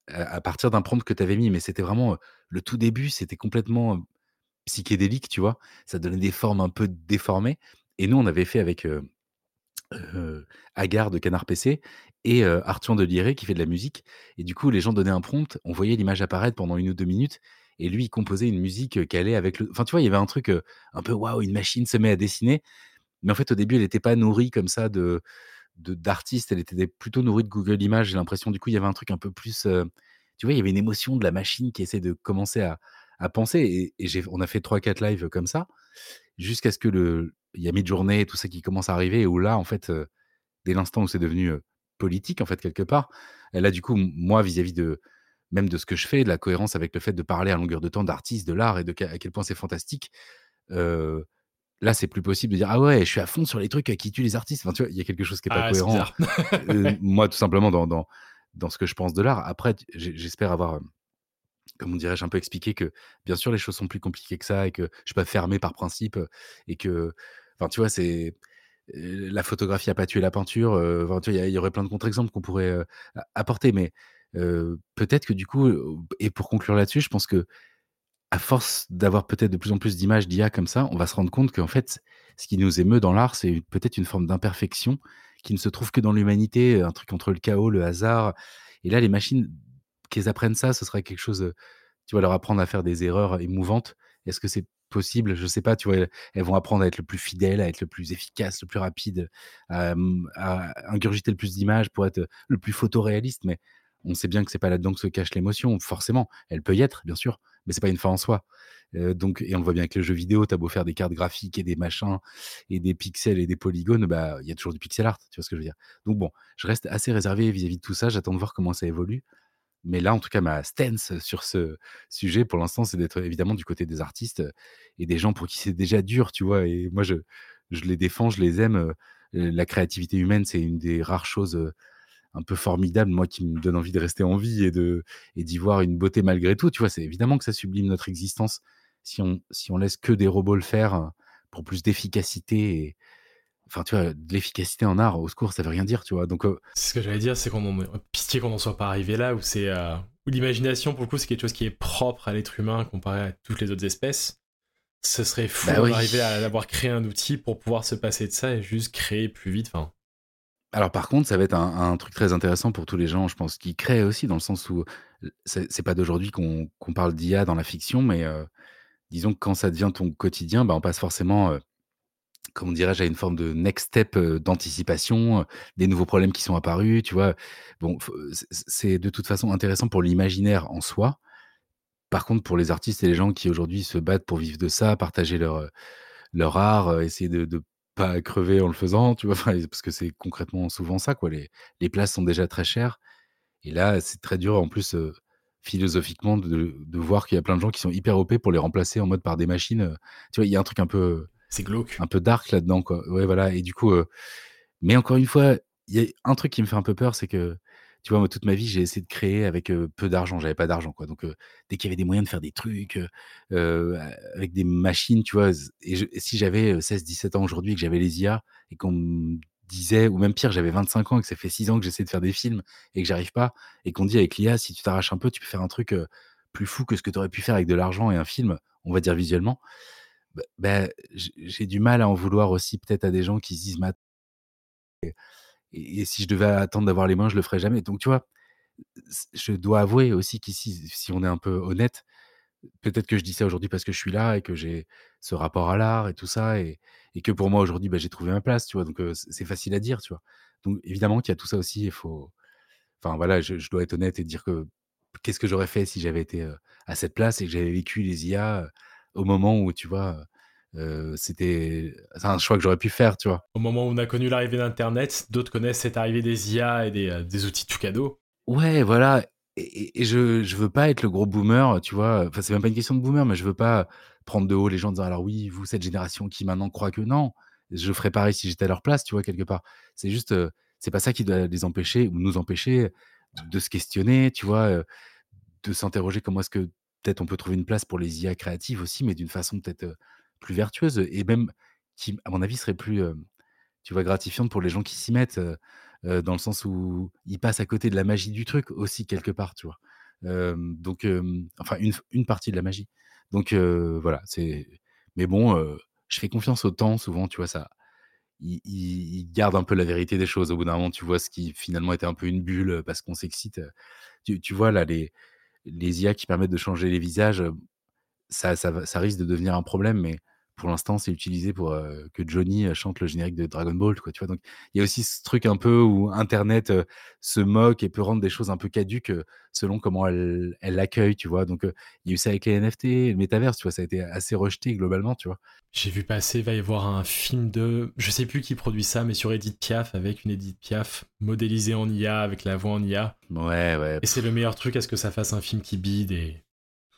à partir d'un prompt que tu avais mis, mais c'était vraiment, le tout début, c'était complètement, psychédélique, tu vois? Ça donnait des formes un peu déformées. Et nous, on avait fait avec, heu, Agar de Canard PC et Arthur Deliré qui fait de la musique. Et du coup, les gens donnaient un prompt, on voyait l'image apparaître pendant une ou 2 minutes et lui, il composait une musique, allait avec le enfin, tu vois, il y avait un truc, un peu waouh, une machine se met à dessiner. Mais en fait, au début, elle était pas nourrie comme ça de d'artistes, elle était plutôt nourrie de Google Images, j'ai l'impression. Du coup, il y avait un truc un peu plus, tu vois, il y avait une émotion de la machine qui essaie de commencer à à penser et on a fait trois quatre lives comme ça, jusqu'à ce que le il y a Midjourney et tout ça qui commence à arriver et où là, en fait, dès l'instant où c'est devenu, politique, en fait, quelque part, et là, du coup, moi, vis-à-vis de même de ce que je fais, de la cohérence avec le fait de parler à longueur de temps d'artistes, de l'art et de à quel point c'est fantastique, là, c'est plus possible de dire: «Ah ouais, je suis à fond sur les trucs, qui tuent les artistes». Enfin, tu vois, il y a quelque chose qui est pas ah, cohérent, moi, tout simplement dans dans dans ce que je pense de l'art. Après, j'espère avoir, comment dirais-je, un peu expliqué que, bien sûr, les choses sont plus compliquées que ça et que je suis pas fermé par principe, et que enfin, tu vois, c'est la photographie a pas tué la peinture, vois, il y aurait plein de contre-exemples qu'on pourrait, apporter, mais peut-être que du coup, et pour conclure là-dessus, je pense que à force d'avoir peut-être de plus en plus d'images d'IA comme ça, on va se rendre compte qu'en fait, ce qui nous émeut dans l'art, c'est peut-être une forme d'imperfection qui ne se trouve que dans l'humanité, un truc entre le chaos, le hasard. Et là, les machines, qu'elles apprennent ça, ce serait quelque chose, tu vas leur apprendre à faire des erreurs émouvantes. Est-ce que c'est possible? Je sais pas, tu vois, elles vont apprendre à être le plus fidèle, à être le plus efficace, le plus rapide, à, à ingurgiter le plus d'images pour être le plus photoréaliste. Mais on sait bien que c'est pas là-dedans que se cache l'émotion, forcément. Elle peut y être, bien sûr, mais c'est pas une fin en soi. donc, et on le voit bien avec le jeu vidéo, tu as beau faire des cartes graphiques et des machins et des pixels et des polygones, bah il y a toujours du pixel art, tu vois ce que je veux dire. Donc bon, je reste assez réservé vis-à-vis de tout ça. J'attends de voir comment ça évolue. Mais là, en tout cas, ma stance sur ce sujet, pour l'instant, c'est d'être évidemment du côté des artistes et des gens pour qui c'est déjà dur, tu vois. Et moi, je, je les défends, je les aime. La créativité humaine, c'est une des rares choses un peu formidable, moi qui me donne envie de rester en vie et de et d'y voir une beauté malgré tout. Tu vois, c'est évidemment que ça sublime notre existence. Si on si on laisse que des robots le faire euh, pour plus d'efficacité et enfin tu vois de l'efficacité en art au secours ça veut rien dire tu vois. Donc euh c'est ce que j'allais dire c'est qu'on en pitié qu'on n'en soit pas arrivé là où c'est euh, où l'imagination pour le coup c'est quelque chose qui est propre à l'être humain comparé à toutes les autres espèces. Ce serait fou bah d'arriver à avoir créé un outil pour pouvoir se passer de ça et juste créer plus vite enfin alors par contre, ça va être un, truc très intéressant pour tous les gens, je pense, qui créent aussi, dans le sens où c'est pas d'aujourd'hui qu'on parle d'IA dans la fiction, mais disons que quand ça devient ton quotidien, bah, on passe forcément, comment dirais-je, à une forme de next step d'anticipation, des nouveaux problèmes qui sont apparus, tu vois. Bon, c'est de toute façon intéressant pour l'imaginaire en soi. Par contre, pour les artistes et les gens qui aujourd'hui se battent pour vivre de ça, partager leur, leur art, essayer de pas crever en le faisant, tu vois? parce que c'est concrètement souvent ça, quoi. Les les places sont déjà très chères et là, c'est très dur en plus, philosophiquement de de voir qu'il y a plein de gens qui sont hyper OP pour les remplacer en mode par des machines, tu vois? Il y a un truc un peu c'est glauque. un peu dark là-dedans, quoi. Ouais, voilà et du coup, mais encore une fois, il y a un truc qui me fait un peu peur, c'est que tu vois, moi, toute ma vie, j'ai essayé de créer avec peu d'argent. J'avais pas d'argent, quoi. Donc, dès qu'il y avait des moyens de faire des trucs avec des machines, tu vois, et, si j'avais 16-17 ans aujourd'hui que j'avais les IA et qu'on me disait, ou même pire, j'avais 25 ans et que ça fait 6 ans que j'essaie de faire des films et que j'arrive pas, et qu'on dit avec l'IA, si tu t'arraches un peu, tu peux faire un truc plus fou que ce que tu aurais pu faire avec de l'argent et un film, on va dire visuellement. Bah, bah j'ai du mal à en vouloir aussi peut-être à des gens qui se disent, et, si je devais attendre d'avoir les mains, je le ferais jamais. Donc, tu vois, je dois avouer aussi qu'ici, si on est un peu honnête, peut-être que je dis ça aujourd'hui parce que je suis là et que j'ai ce rapport à l'art et tout ça, et, que pour moi aujourd'hui, bah, j'ai trouvé ma place, tu vois. Donc, c'est facile à dire, tu vois. Donc, évidemment qu'il y a tout ça aussi. Il faut, enfin voilà, je, dois être honnête et dire que qu'est-ce que j'aurais fait si j'avais été à cette place et que j'avais vécu les IA au moment où, tu vois, c'était un choix que j'aurais pu faire, tu vois. Au moment où on a connu l'arrivée d'Internet, d'autres connaissent cette arrivée des IA et des, outils tout cadeau. Ouais, voilà. Et, je, je veux pas être le gros boomer, tu vois. Enfin, c'est même pas une question de boomer, mais je veux pas prendre de haut les gens en disant alors oui, vous, cette génération qui maintenant croit que non. Je ferais pareil si j'étais à leur place, tu vois, quelque part. C'est juste, c'est pas ça qui doit les empêcher ou nous empêcher de se questionner, tu vois, de s'interroger comment est-ce que peut-être on peut trouver une place pour les IA créatives aussi, mais d'une façon peut-être plus vertueuse et même qui, à mon avis, serait plus, tu vois, gratifiante pour les gens qui s'y mettent, dans le sens où ils passent à côté de la magie du truc aussi quelque part, tu vois? donc, enfin, une, une, partie de la magie. Donc voilà, c'est. Mais bon, je fais confiance au temps, souvent, tu vois, ça. Il, garde un peu la vérité des choses. Au bout d'un moment, tu vois ce qui finalement était un peu une bulle parce qu'on s'excite. Tu, tu, vois, là, les, les IA qui permettent de changer les visages, ça, ça, risque de devenir un problème, mais pour l'instant, c'est utilisé pour que Johnny chante le générique de Dragon Ball, quoi, tu vois? Donc, il y a aussi ce truc un peu où Internet se moque et peut rendre des choses un peu caduques selon comment elle l'accueille, tu vois? Donc, il y a eu ça avec les NFT, le métaverse, tu vois, ça a été assez rejeté globalement, tu vois? J'ai vu passer, va y avoir un film de, je sais plus qui produit ça, mais sur Edith Piaf, avec une Edith Piaf modélisée en IA, avec la voix en IA. Ouais, ouais. Et c'est le meilleur truc à ce que ça fasse un film qui bide et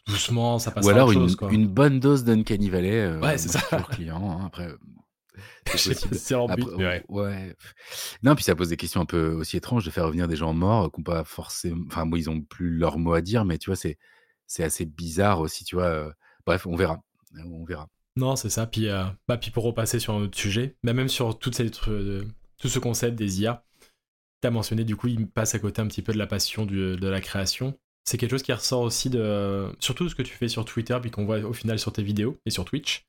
doucement, ça passe Ou alors une, une, bonne dose d'Uncanny Valley. Euh, ouais, c'est ça. Pour client, hein, après. C'est en but, ouais. ouais. Non, puis ça pose des questions un peu aussi étranges de faire revenir des gens morts qui n'ont pas forcément. Enfin, moi, ils n'ont plus leur mot à dire, mais tu vois, c'est, c'est assez bizarre aussi, tu vois. Bref, on verra. On verra. Non, c'est ça. Puis, euh, bah, puis pour repasser sur un autre sujet, bah, même sur toutes ces, euh, tout ce concept des IA, tu as mentionné, du coup, il passe à côté un petit peu de la passion du- de la création. C'est quelque chose qui ressort aussi de. Surtout ce que tu fais sur Twitter, puis qu'on voit au final sur tes vidéos et sur Twitch.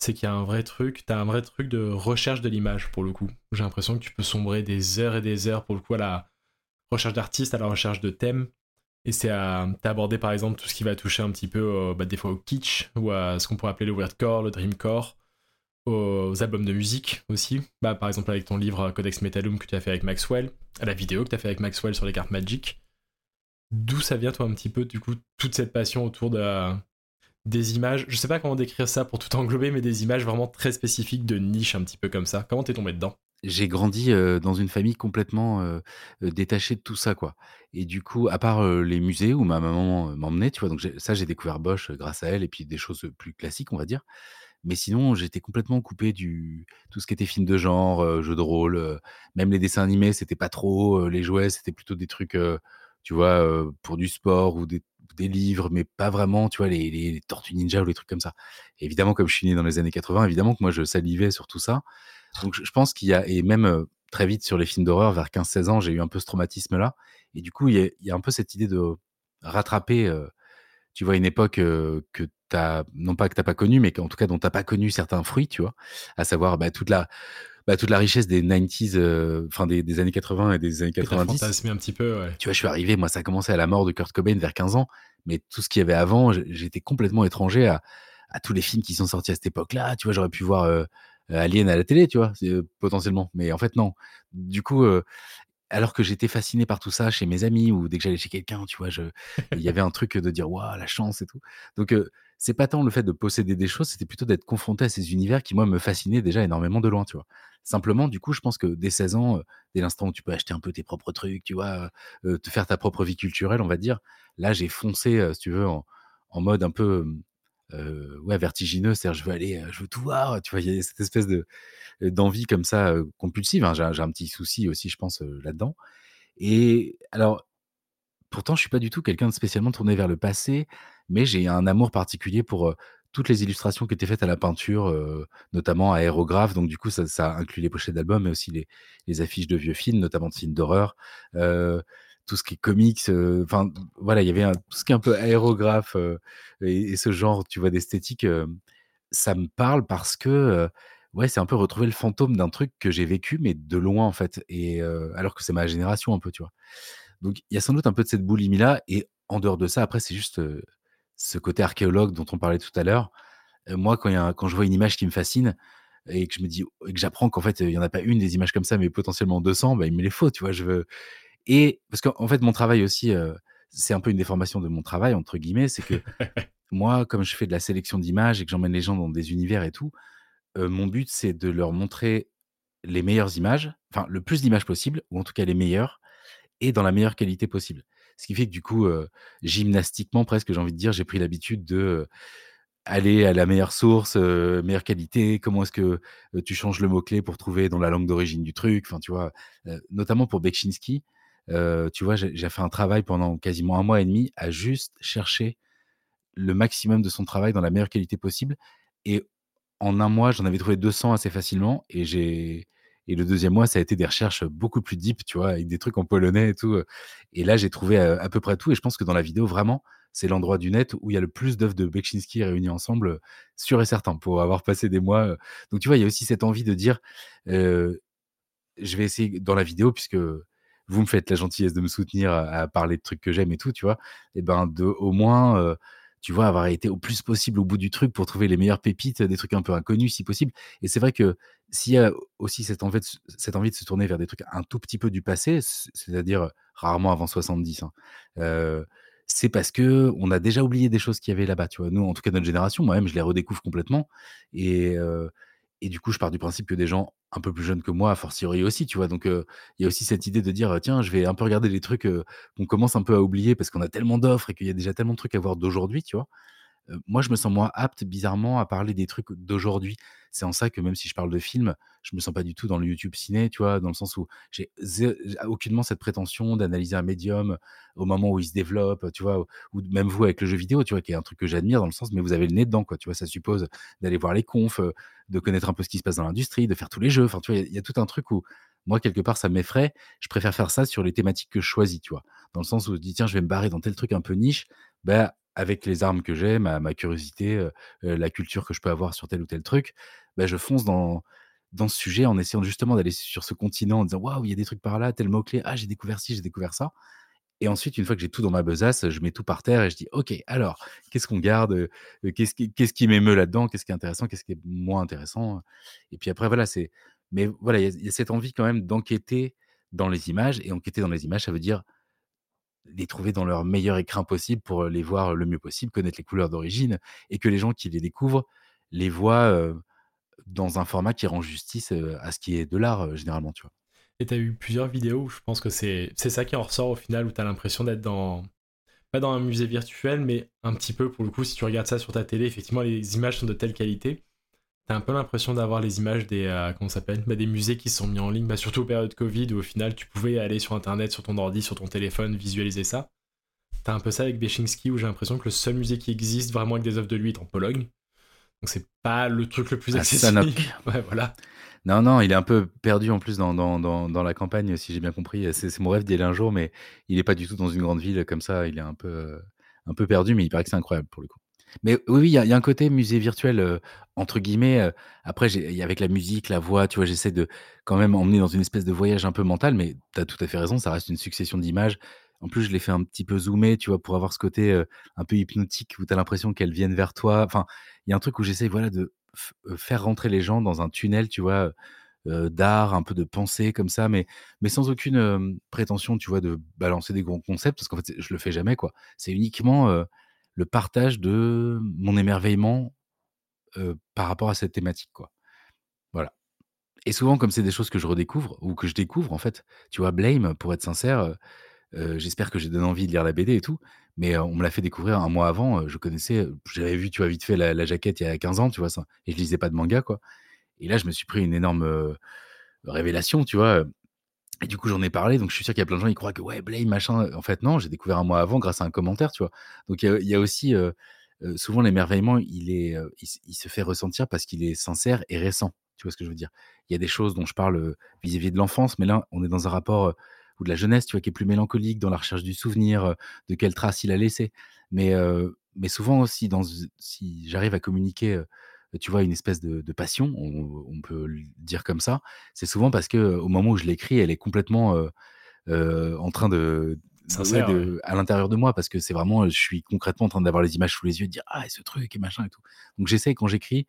C'est qu'il y a un vrai truc, t'as un vrai truc de recherche de l'image pour le coup. J'ai l'impression que tu peux sombrer des heures et des heures pour le coup à la recherche d'artistes, à la recherche de thèmes. Et c'est à. T'as abordé par exemple tout ce qui va toucher un petit peu au- bah, des fois au kitsch, ou à ce qu'on pourrait appeler le weirdcore, le dreamcore, aux albums de musique aussi. Bah, par exemple avec ton livre Codex Metalum que tu as fait avec Maxwell, à la vidéo que tu as fait avec Maxwell sur les cartes Magic. D'où ça vient toi un petit peu du coup toute cette passion autour de des images, je sais pas comment décrire ça pour tout englober, mais des images vraiment très spécifiques de niche un petit peu comme ça. Comment t'es tombé dedans? J'ai grandi, heu, dans une famille complètement, heu heu, détachée de tout ça, quoi et du coup, à part, les musées où ma maman, m'emmenait, tu vois? Donc ça, j'ai découvert Bosch, grâce à elle et puis des choses, plus classiques, on va dire. Mais sinon, j'étais complètement coupé du tout ce qui était film de genre, jeux de rôle, même les dessins animés, c'était pas trop, les jouets, c'était plutôt des trucs, tu vois, pour du sport ou des livres, mais pas vraiment, tu vois, les les Tortues Ninja ou les trucs comme ça. Évidemment, comme je suis né dans les années 80, évidemment que moi je salivais sur tout ça. Donc je pense qu'il y a et même, très vite sur les films d'horreur vers 15-16 ans, j'ai eu un peu ce traumatisme-là et du coup, il y a un peu cette idée de rattraper, tu vois, une époque, que tu as non pas que tu as pas connue, mais qu'en tout cas dont tu as pas connu certains fruits, tu vois? À savoir, bah, toute la bah, toute la richesse des 90s, heu, enfin des des années 80 et des années Et t'as 90. fantasmé un petit peu, ouais. Tu vois, je suis arrivé, moi, ça a commencé à la mort de Kurt Cobain vers 15 ans, mais tout ce qu'il y avait avant, j'étais complètement étranger à à tous les films qui sont sortis à cette époque-là. Tu vois, j'aurais pu voir, heu, Alien à la télé, tu vois? Heu, potentiellement, mais en fait, non. Du coup, alors que j'étais fasciné par tout ça chez mes amis ou dès que j'allais chez quelqu'un, tu vois, il y avait un truc, de dire: «Waouh, la chance et tout». Donc, c'est pas tant le fait de posséder des choses, c'était plutôt d'être confronté à ces univers qui, moi, me fascinaient déjà énormément de loin, tu vois? Simplement, du coup, je pense que dès 16 ans, heu, dès l'instant où tu peux acheter un peu tes propres trucs, tu vois? Heu, te faire ta propre vie culturelle, on va dire. Là, j'ai foncé, si tu veux, en mode un peu, ouais, vertigineux. C'est-à-dire, je veux aller, je veux tout voir, tu vois? Il y a cette espèce de, d'envie comme ça, compulsive, hein. J'ai un petit souci aussi, je pense, là-dedans et alors, pourtant, je suis pas du tout quelqu'un de spécialement tourné vers le passé, mais j'ai un amour particulier pour, toutes les illustrations qui étaient faites à la peinture, notamment aérographe. Donc du coup, ça inclut les pochettes d'albums, mais aussi les affiches de vieux films, notamment de films d'horreur, tout ce qui est comics, enfin, voilà, il y avait tout ce qui est un peu aérographe, et et ce genre, tu vois, d'esthétique, ça me parle parce que, ouais, c'est un peu retrouver le fantôme d'un truc que j'ai vécu, mais de loin, en fait et alors que c'est ma génération un peu, tu vois? Donc il y a sans doute un peu de cette boulimie-là et en dehors de ça, après, c'est juste, ce côté archéologue dont on parlait tout à l'heure. Heu, moi, quand il y a un quand je vois une image qui me fascine et que je me dis et que j'apprends qu'en fait, il y en a pas une des images comme ça, mais potentiellement 200, bah, il me les faut, tu vois? Je veux et parce qu'en en fait, mon travail aussi, c'est un peu une déformation de mon travail, entre guillemets, c'est que moi, comme je fais de la sélection d'images et que j'emmène les gens dans des univers et tout, mon but, c'est de leur montrer les meilleures images, enfin, le plus d'images possible ou en tout cas les meilleures et dans la meilleure qualité possible. Ce qui fait que du coup, gymnastiquement presque, j'ai envie de dire, j'ai pris l'habitude de, aller à la meilleure source, meilleure qualité. Comment est-ce que, tu changes le mot-clé pour trouver dans la langue d'origine du truc? Enfin, tu vois? Notamment pour Bekchinski, tu vois, j'ai fait un travail pendant quasiment un mois et demi à juste chercher le maximum de son travail dans la meilleure qualité possible et en un mois, j'en avais trouvé 200 assez facilement et j'ai et le deuxième mois, ça a été des recherches, beaucoup plus deep, tu vois? Avec des trucs en polonais et tout, et là, j'ai trouvé, à peu près tout et je pense que dans la vidéo, vraiment, c'est l'endroit du net où il y a le plus d'œuvres de Bekchinski réunies ensemble, sûr et certain, pour avoir passé des mois, donc tu vois, il y a aussi cette envie de dire, je vais essayer dans la vidéo puisque vous me faites la gentillesse de me soutenir à parler de trucs que j'aime et tout, tu vois? Et ben, de au moins, tu vois, avoir été au plus possible au bout du truc pour trouver les meilleures pépites, des trucs un peu inconnus si possible. Et c'est vrai que s'il y a aussi cette envie de se tourner vers des trucs un tout petit peu du passé, c'est-à-dire, rarement avant 70, hein, c'est parce que on a déjà oublié des choses qu'il y avait là-bas, tu vois? Nous, en tout cas notre génération, moi-même, je les redécouvre complètement et du coup, je pars du principe que des gens un peu plus jeunes que moi, a fortiori aussi, tu vois? Donc, il y a aussi cette idée de dire, «Tiens, je vais un peu regarder les trucs, qu'on commence un peu à oublier parce qu'on a tellement d'offres et qu'il y a déjà tellement de trucs à voir d'aujourd'hui», tu vois? Moi, je me sens moins apte, bizarrement, à parler des trucs d'aujourd'hui. C'est en ça que même si je parle de films, je me sens pas du tout dans le YouTube ciné, tu vois? Dans le sens où j'ai aucunement cette prétention d'analyser un médium au moment où il se développe, tu vois? Ou même vous avec le jeu vidéo, tu vois? Qui est un truc que j'admire dans le sens mais vous avez le nez dedans, quoi, tu vois? Ça suppose d'aller voir les confs, de connaître un peu ce qui se passe dans l'industrie, de faire tous les jeux. Enfin, tu vois? Il y a il y a tout un truc où moi, quelque part, ça m'effraie. Je préfère faire ça sur les thématiques que je choisis, tu vois? Dans le sens où je dis: «Tiens, je vais me barrer dans tel truc un peu niche», bah, avec les armes que j'ai, ma curiosité, la culture que je peux avoir sur tel ou tel truc, bah, je fonce dans dans ce sujet en essayant justement d'aller sur ce continent en disant: «Waouh, il y a des trucs par là, tel mot clé. Ah, j'ai découvert ci, j'ai découvert ça» et ensuite, une fois que j'ai tout dans ma besace, je mets tout par terre et je dis: «OK, alors qu'est-ce qu'on garde, qu'est-ce qui qu'est-ce qui m'émeut là-dedans? Qu'est-ce qui est intéressant? Qu'est-ce qui est moins intéressant?» et puis après, voilà, c'est mais voilà, il y a cette envie quand même d'enquêter dans les images et enquêter dans les images, ça veut dire les trouver dans leur meilleur écrin possible pour, les voir le mieux possible, connaître les couleurs d'origine et que les gens qui les découvrent, les voient, dans un format qui rend justice, à ce qui est de l'art, généralement, tu vois? Et tu as eu plusieurs vidéos où je pense que c'est ça qui en ressort au final, où tu as l'impression d'être dans pas dans un musée virtuel, mais un petit peu pour le coup, si tu regardes ça sur ta télé, effectivement, les images sont de telle qualité. Tu as un peu l'impression d'avoir les images des, heu, comment s'appelle? Bah, des musées qui se sont mis en ligne, bah, surtout période covid où au final tu pouvais aller sur internet, sur ton ordi, sur ton téléphone, visualiser ça. Tu as un peu ça avec Bechinski où j'ai l'impression que le seul musée qui existe vraiment avec des œuvres de lui est en Pologne. Donc c'est pas le truc le plus accessible. Ouais, voilà. Non, non, il est un peu perdu en plus dans dans dans dans la campagne, si j'ai bien compris. C'est mon rêve d'y aller un jour, mais il est pas du tout dans une grande ville comme ça. Il est un peu, heu, un peu perdu, mais il paraît que c'est incroyable pour le coup. Mais oui, il y a un côté «musée virtuel», entre guillemets, après avec la musique, la voix, tu vois? J'essaie de quand même emmener dans une espèce de voyage un peu mental, mais tu as tout à fait raison, ça reste une succession d'images. En plus, je l'ai fait un petit peu zoomer, tu vois? Pour avoir ce côté, un peu hypnotique où tu as l'impression qu'elles viennent vers toi. Enfin, il y a un truc où j'essaie, voilà, de faire rentrer les gens dans un tunnel, tu vois? D'art, un peu de pensée comme ça, mais mais sans aucune, prétention, tu vois? De balancer des gros concepts parce qu'en fait, je le fais jamais, quoi. C'est uniquement, le partage de mon émerveillement, par rapport à cette thématique, quoi. Voilà et souvent, comme c'est des choses que je redécouvre ou que je découvre, en fait, tu vois? Blame, pour être sincère, j'espère que j'ai donné envie de lire la BD et tout, mais on me l'a fait découvrir un mois avant, je connaissais, j'avais vu, tu vois? Vite fait la la jaquette il y a 15 ans, tu vois? Ça et je lisais pas de manga, quoi et là, je me suis pris une énorme, révélation, tu vois? Et du coup, j'en ai parlé, donc je suis sûr qu'il y a plein de gens, ils croient que: «Ouais, Blame, machin», en fait, non, j'ai découvert un mois avant grâce à un commentaire, tu vois? Donc il y a aussi, heu heu, souvent l'émerveillement, il est, il se fait ressentir parce qu'il est sincère et récent. Tu vois ce que je veux dire? Il y a des choses dont je parle, vis-à-vis de l'enfance, mais là, on est dans un rapport, ou de la jeunesse, tu vois, qui est plus mélancolique, dans la recherche du souvenir, de quelle trace il a laissé. Mais mais souvent aussi si j'arrive à communiquer, tu vois, une espèce de de passion, on on peut le dire comme ça, c'est souvent parce que, au moment où je l'écris, elle est complètement, en train de ouais, ouais. à l'intérieur de moi parce que c'est vraiment, je suis concrètement en train d'avoir les images sous les yeux, de dire: «Ah et ce truc et machin et tout». Donc j'essaye quand j'écris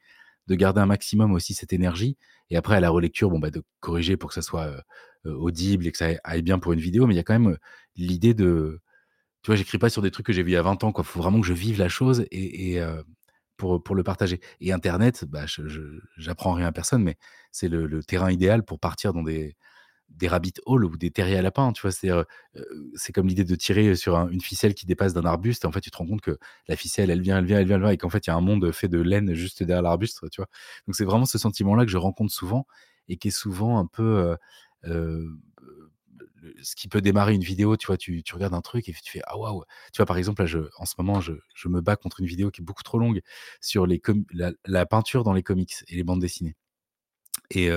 de garder un maximum aussi cette énergie et après à la relecture, bon, bah, de corriger pour que ça soit, audible et que ça aille bien pour une vidéo. Mais il y a quand même, l'idée de tu vois, j'écris pas sur des trucs que j'ai vus il y a 20 ans, quoi. Faut vraiment que je vive la chose et pour, le partager et internet, bah, j'apprends rien à personne, mais c'est le terrain idéal pour partir dans des des rabbit holes ou des terriers à lapins, tu vois? C'est, comme l'idée de tirer sur un une ficelle qui dépasse d'un arbuste et en fait, tu te rends compte que la ficelle, elle vient, elle vient, elle vient, elle vient et qu'en fait, il y a un monde fait de laine juste derrière l'arbuste, tu vois? Donc c'est vraiment ce sentiment-là que je rencontre souvent et qui est souvent un peu, heu, ce qui peut démarrer une vidéo, tu vois? Tu regardes un truc et tu fais: «Ah waouh!» tu vois? Par exemple, là, en ce moment, je me bats contre une vidéo qui est beaucoup trop longue sur les la la peinture dans les comics et les bandes dessinées et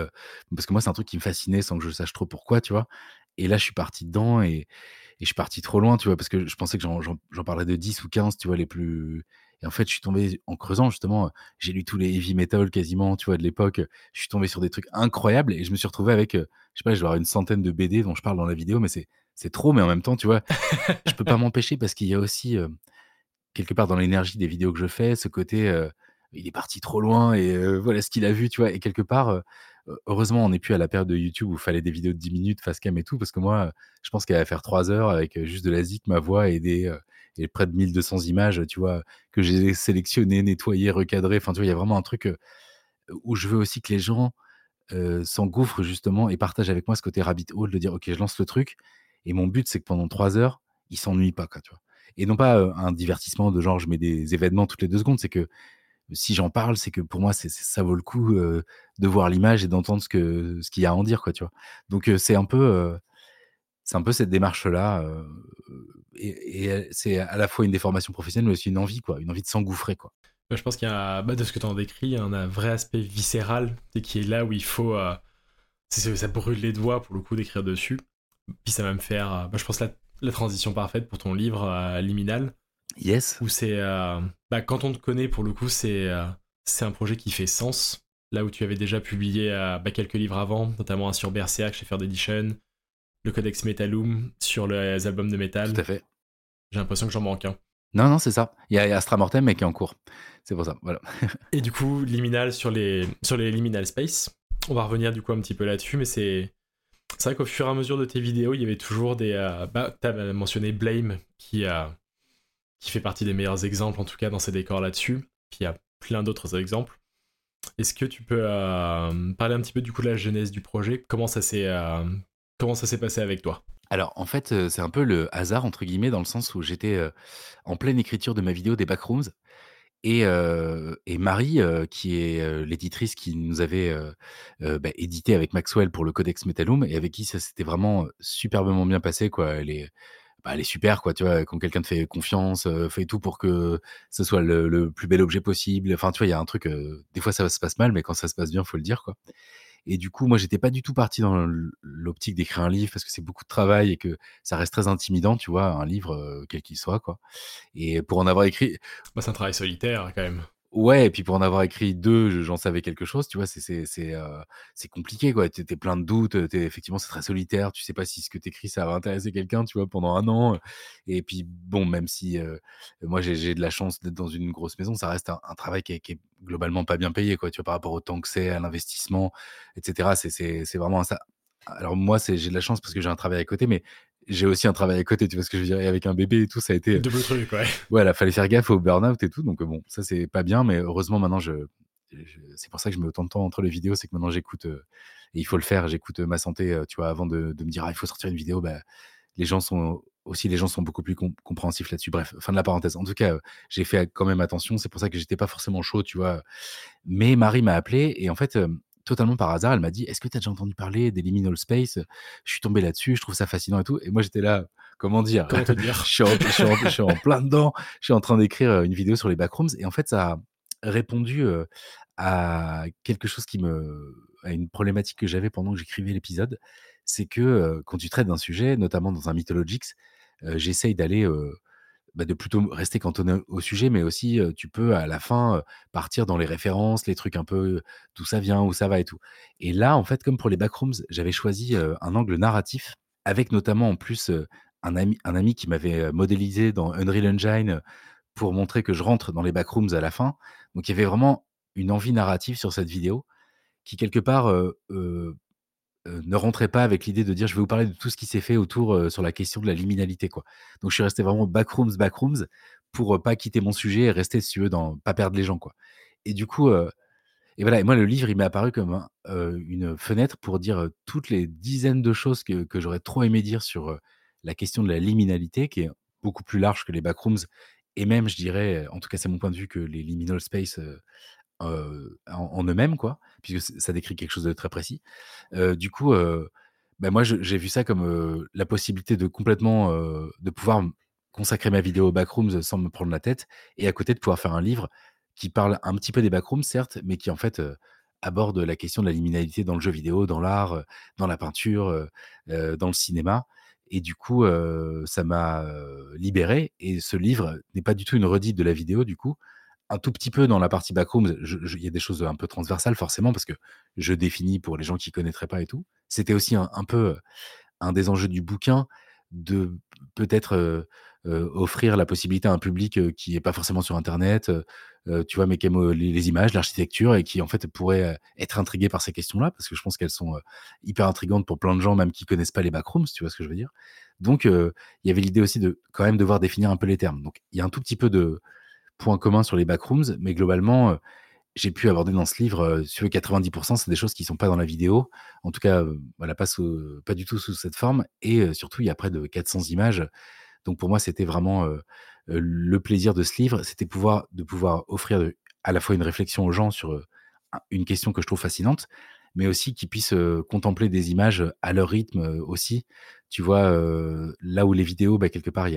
parce que moi, c'est un truc qui me fascinait sans que je sache trop pourquoi, tu vois? Et là, je suis parti dedans et et je suis parti trop loin, tu vois? Parce que je pensais que j'en parlerais de 10 ou 15, tu vois? Les plus et en fait, je suis tombé en creusant justement, j'ai lu tous les heavy metal quasiment, tu vois? De l'époque, je suis tombé sur des trucs incroyables et je me suis retrouvé avec, heu, je sais pas, je dois avoir une centaine de BD dont je parle dans la vidéo, mais c'est c'est trop, mais en même temps, tu vois? Je peux pas m'empêcher parce qu'il y a aussi, heu, quelque part dans l'énergie des vidéos que je fais, ce côté, heu, il est parti trop loin et voilà ce qu'il a vu, tu vois? Et quelque part, heureusement, on n'est plus à la période de YouTube où il fallait des vidéos de 10 minutes face cam et tout, parce que moi, je pense qu'elle va faire 3 heures avec, juste de la zik, ma voix et des, et près de 1200 images, tu vois? Que j'ai sélectionnées, nettoyées, recadrées. Enfin, tu vois, il y a vraiment un truc, où je veux aussi que les gens, s'engouffrent justement et partagent avec moi ce côté rabbit hole de dire: «OK, je lance le truc» et mon but, c'est que pendant 3 heures, ils s'ennuient pas, quoi, et non pas, un divertissement de genre je mets des événements toutes les deux secondes. C'est que si j'en parle, c'est que pour moi, c'est ça vaut le coup, de voir l'image et d'entendre ce que ce qu'il y a à en dire, quoi, tu vois? Donc c'est un peu, c'est un peu cette démarche-là, et c'est à la fois une déformation professionnelle, mais aussi une envie, quoi, une envie de s'engouffrer, quoi. je pense qu'il y a, bah, de ce que tu en décris, il y a un vrai aspect viscéral, et qui est là où il faut, ça brûle les doigts pour le coup d'écrire dessus. Puis ça va me faire, bah, je pense la, la transition parfaite pour ton livre Liminal. Yes. Où c'est, bah, quand on te connaît pour le coup, c'est c'est un projet qui fait sens. Là où tu avais déjà publié bah, quelques livres avant, notamment un sur Berserk chez Third Edition, le Codex Metalum sur les albums de métal. Tout à fait. J'ai l'impression que j'en manque un. Non, non, c'est ça. Il y a Astra Mortem, mais qui est en cours. C'est pour ça, voilà. Et du coup, Liminal sur les, sur les Liminal Space. On va revenir du coup un petit peu là-dessus, mais c'est. C'est vrai qu'au fur et à mesure de tes vidéos, il y avait toujours des. Euh, bah, tu as mentionné Blame, qui, a, qui fait partie des meilleurs exemples, en tout cas dans ces décors là-dessus. Puis il y a plein d'autres exemples. Est-ce que tu peux euh, parler un petit peu du coup de la genèse du projet? Comment ça s'est euh, comment ça s'est passé avec toi? Alors en fait, c'est un peu le hasard entre guillemets dans le sens où j'étais en pleine écriture de ma vidéo des backrooms et, et Marie, qui est l'éditrice qui nous avait bah, édité avec Maxwell pour le Codex Metallum et avec qui ça s'était vraiment superbement bien passé quoi. Elle est bah, elle est super, quoi, tu vois, quand quelqu'un te fait confiance, fait tout pour que ce soit le, plus bel objet possible. Enfin, tu vois, il y a un truc, des fois ça se passe mal, mais quand ça se passe bien, faut le dire, quoi. Et du coup, moi, j'étais pas du tout parti dans l'optique d'écrire un livre parce que c'est beaucoup de travail et que ça reste très intimidant, tu vois, un livre, quel qu'il soit, quoi. Et pour en avoir écrit. Bah, c'est un travail solitaire, quand même. Ouais et puis pour en avoir écrit deux, j'en savais quelque chose, tu vois? C'est c'est c'est, c'est compliqué quoi. Tu es plein de doutes, heu, effectivement, c'est très solitaire. Tu sais pas si ce que tu écris, ça va intéresser quelqu'un, tu vois? Pendant un an, et puis bon, même si, moi j'ai j'ai de la chance d'être dans une grosse maison, ça reste un travail qui est qui est globalement pas bien payé quoi, tu vois? Par rapport au temps que c'est, à l'investissement et cetera. C'est c'est c'est vraiment ça. Alors moi, c'est j'ai de la chance parce que j'ai un travail à côté, mais j'ai aussi un travail à côté, tu vois ce que je veux dire? Et avec un bébé et tout, ça a été. Double truc, ouais. Ouais, il fallait faire gaffe au burn-out et tout. Donc, bon, ça, c'est pas bien, mais heureusement, maintenant, je, c'est pour ça que je mets autant de temps entre les vidéos, c'est que maintenant, j'écoute, et il faut le faire, j'écoute ma santé, tu vois, avant de, de, me dire, ah, il faut sortir une vidéo, bah, les gens sont aussi, les gens sont beaucoup plus compréhensifs là-dessus. Bref, fin de la parenthèse. En tout cas, j'ai fait quand même attention, c'est pour ça que j'étais pas forcément chaud, tu vois. Mais Marie m'a appelé, et en fait, totalement par hasard, elle m'a dit Est-ce que tu as déjà entendu parler des liminal space? Je suis tombé là-dessus, je trouve ça fascinant et tout. Et moi, j'étais là, comment dire, comment te dire? Je, suis en, plein dedans, je suis en train d'écrire une vidéo sur les backrooms. Et en fait, ça a répondu à quelque chose qui me. à une problématique que j'avais pendant que j'écrivais l'épisode. C'est que quand tu traites d'un sujet, notamment dans un Mythologix, j'essaye d'aller bah, de plutôt rester cantonné au sujet, mais aussi tu peux à la fin partir dans les références, les trucs un peu d'où ça vient, où ça va et tout. Et là, en fait, comme pour les backrooms, j'avais choisi un angle narratif, avec notamment en plus un ami, un ami qui m'avait modélisé dans Unreal Engine pour montrer que je rentre dans les backrooms à la fin. Donc il y avait vraiment une envie narrative sur cette vidéo qui quelque part euh, ne rentrez pas avec l'idée de dire je vais vous parler de tout ce qui s'est fait autour euh, sur la question de la liminalité quoi. Donc je suis resté vraiment backrooms backrooms pour euh, pas quitter mon sujet et rester si tu veux dans pas perdre les gens quoi. Et du coup et voilà et moi le livre il m'est apparu comme une fenêtre pour dire toutes les dizaines de choses que, que j'aurais trop aimé dire sur la question de la liminalité qui est beaucoup plus large que les backrooms et même je dirais en tout cas c'est mon point de vue que les liminal space en, eux-mêmes, quoi, puisque ça décrit quelque chose de très précis. du coup, bah, moi, j'ai vu ça comme la possibilité de complètement de pouvoir consacrer ma vidéo aux backrooms sans me prendre la tête, et à côté de pouvoir faire un livre qui parle un petit peu des backrooms, certes, mais qui en fait aborde la question de la liminalité dans le jeu vidéo, dans l'art, dans la peinture, dans le cinéma. Et du coup, ça m'a libéré. Et ce livre n'est pas du tout une redite de la vidéo, du coup un tout petit peu dans la partie backrooms, il y a des choses un peu transversales forcément parce que je définis pour les gens qui connaîtraient pas et tout. C'était aussi un, peu un des enjeux du bouquin de peut-être offrir la possibilité à un public qui n'est pas forcément sur Internet, tu vois, mais qui les, images, l'architecture et qui en fait pourrait être intrigué par ces questions-là parce que je pense qu'elles sont hyper intrigantes pour plein de gens même qui connaissent pas les backrooms, tu vois ce que je veux dire. Donc il y avait l'idée aussi de quand même devoir définir un peu les termes. Donc il y a un tout petit peu de point commun sur les backrooms, mais globalement, j'ai pu aborder dans ce livre, sur les 90%, c'est des choses qui ne sont pas dans la vidéo. En tout cas, voilà, pas, pas du tout sous cette forme. Et surtout, il y a près de 400 images. Donc pour moi, c'était vraiment le plaisir de ce livre, c'était pouvoir, de pouvoir offrir à la fois une réflexion aux gens sur une question que je trouve fascinante, mais aussi qu'ils puissent contempler des images à leur rythme aussi. Tu vois, là où les vidéos, bah, quelque part,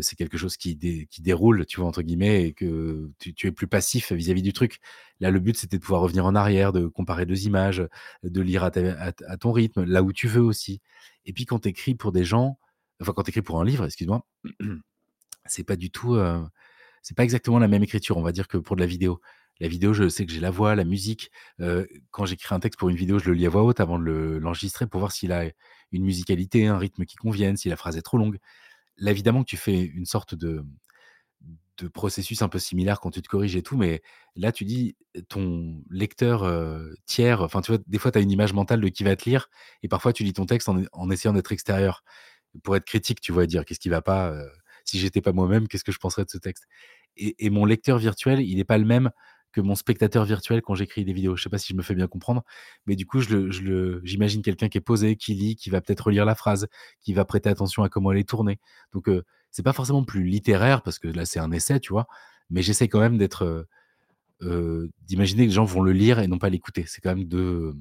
c'est quelque chose qui, qui déroule, tu vois, entre guillemets, et que tu, es plus passif vis-à-vis du truc. Là, le but, c'était de pouvoir revenir en arrière, de comparer deux images, de lire à, à ton rythme, là où tu veux aussi. Et puis, quand tu écris pour des gens, enfin, quand tu écris pour un livre, excuse-moi, c'est pas du tout, c'est pas exactement la même écriture, on va dire, que pour de la vidéo. La vidéo, je sais que j'ai la voix, la musique. quand j'écris un texte pour une vidéo, je le lis à voix haute avant de l'enregistrer pour voir s'il a une musicalité, un rythme qui convienne, si la phrase est trop longue. Là, évidemment que tu fais une sorte de, de processus un peu similaire quand tu te corriges et tout, mais là, tu dis ton lecteur tiers, enfin, tu vois, des fois, tu as une image mentale de qui va te lire, et parfois, tu lis ton texte en, essayant d'être extérieur, pour être critique, tu vois, dire qu'est-ce qui va pas, si j'étais pas moi-même, qu'est-ce que je penserais de ce texte? et, mon lecteur virtuel, il n'est pas le même que mon spectateur virtuel quand j'écris des vidéos. Je sais pas si je me fais bien comprendre, mais du coup, je j'imagine quelqu'un qui est posé, qui lit, qui va peut-être relire la phrase, qui va prêter attention à comment elle est tournée. Donc, euh, c'est pas forcément plus littéraire parce que là, c'est un essai, tu vois, mais j'essaie quand même d'être, euh, euh, d'imaginer que les gens vont le lire et non pas l'écouter. C'est quand même deux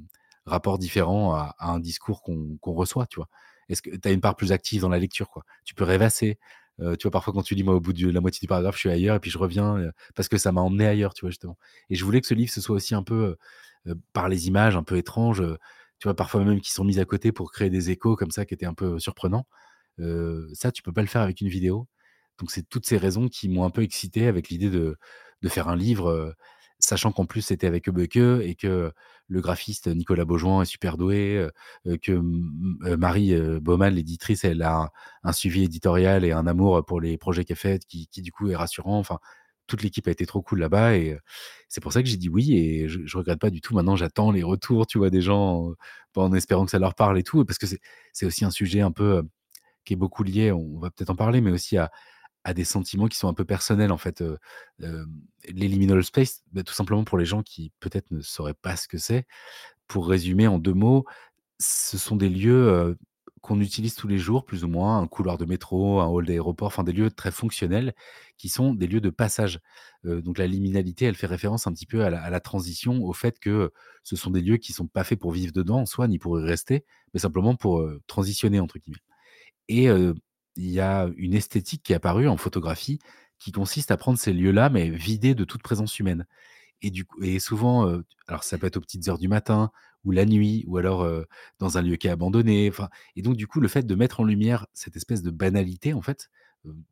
rapports différents à, un discours qu'on reçoit, tu vois. Est-ce que tu as une part plus active dans la lecture, quoi? Tu peux rêvasser, tu vois, parfois quand tu lis, moi, au bout de la moitié du paragraphe, je suis ailleurs et puis je reviens parce que ça m'a emmené ailleurs, tu vois, justement. Et je voulais que ce livre, ce soit aussi un peu par les images, un peu étranges, tu vois, parfois même qui sont mises à côté pour créer des échos comme ça qui étaient un peu surprenants. ça, tu peux pas le faire avec une vidéo. Donc, c'est toutes ces raisons qui m'ont un peu excité avec l'idée de, de faire un livre sachant qu'en plus c'était avec Ebeke et que le graphiste Nicolas Beaujoin est super doué, que Marie Baumann, l'éditrice, elle a un, suivi éditorial et un amour pour les projets qu'elle fait, qui, du coup est rassurant. Enfin, toute l'équipe a été trop cool là-bas et c'est pour ça que j'ai dit oui et je, je regrette pas du tout. Maintenant, j'attends les retours, tu vois, des gens en espérant que ça leur parle et tout, parce que c'est aussi un sujet un peu qui est beaucoup lié, on va peut-être en parler, mais aussi à, à des sentiments qui sont un peu personnels en fait. les liminal space, bah, tout simplement pour les gens qui peut-être ne sauraient pas ce que c'est. Pour résumer en deux mots, ce sont des lieux qu'on utilise tous les jours, plus ou moins, un couloir de métro, un hall d'aéroport, enfin des lieux très fonctionnels qui sont des lieux de passage. donc la liminalité, elle fait référence un petit peu à la, transition, au fait que ce sont des lieux qui sont pas faits pour vivre dedans en soi, ni pour y rester, mais simplement pour transitionner entre guillemets. Et il y a une esthétique qui est apparue en photographie qui consiste à prendre ces lieux-là, mais vidés de toute présence humaine. Et, du coup, et souvent, alors ça peut être aux petites heures du matin, ou la nuit, ou alors dans un lieu qui est abandonné. Et donc, du coup, le fait de mettre en lumière cette espèce de banalité, en fait,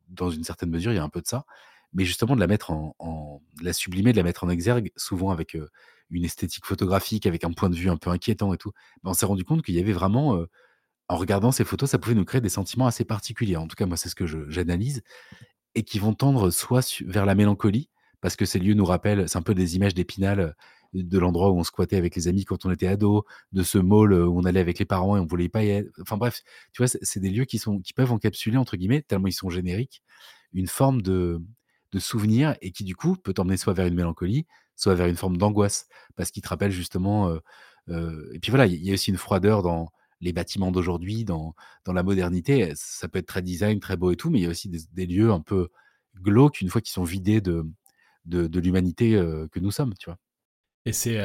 dans une certaine mesure, il y a un peu de ça, mais justement de la mettre en, la sublimer, de la mettre en exergue, souvent avec une esthétique photographique, avec un point de vue un peu inquiétant et tout, ben, on s'est rendu compte qu'il y avait vraiment en regardant ces photos, ça pouvait nous créer des sentiments assez particuliers. En tout cas, moi, c'est ce que j'analyse et qui vont tendre soit vers la mélancolie, parce que ces lieux nous rappellent, c'est un peu des images d'Épinal, de l'endroit où on squattait avec les amis quand on était ado, de ce mall où on allait avec les parents et on voulait pas y être. Enfin bref, tu vois, c'est des lieux qui, sont, qui peuvent encapsuler, entre guillemets, tellement ils sont génériques, une forme de, de souvenir et qui, du coup, peut t'emmener soit vers une mélancolie, soit vers une forme d'angoisse, parce qu'il te rappelle justement. et puis voilà, il y a aussi une froideur dans les bâtiments d'aujourd'hui, dans, dans la modernité, ça peut être très design, très beau et tout, mais il y a aussi des, lieux un peu glauques une fois qu'ils sont vidés de, de, l'humanité que nous sommes, tu vois. Et c'est,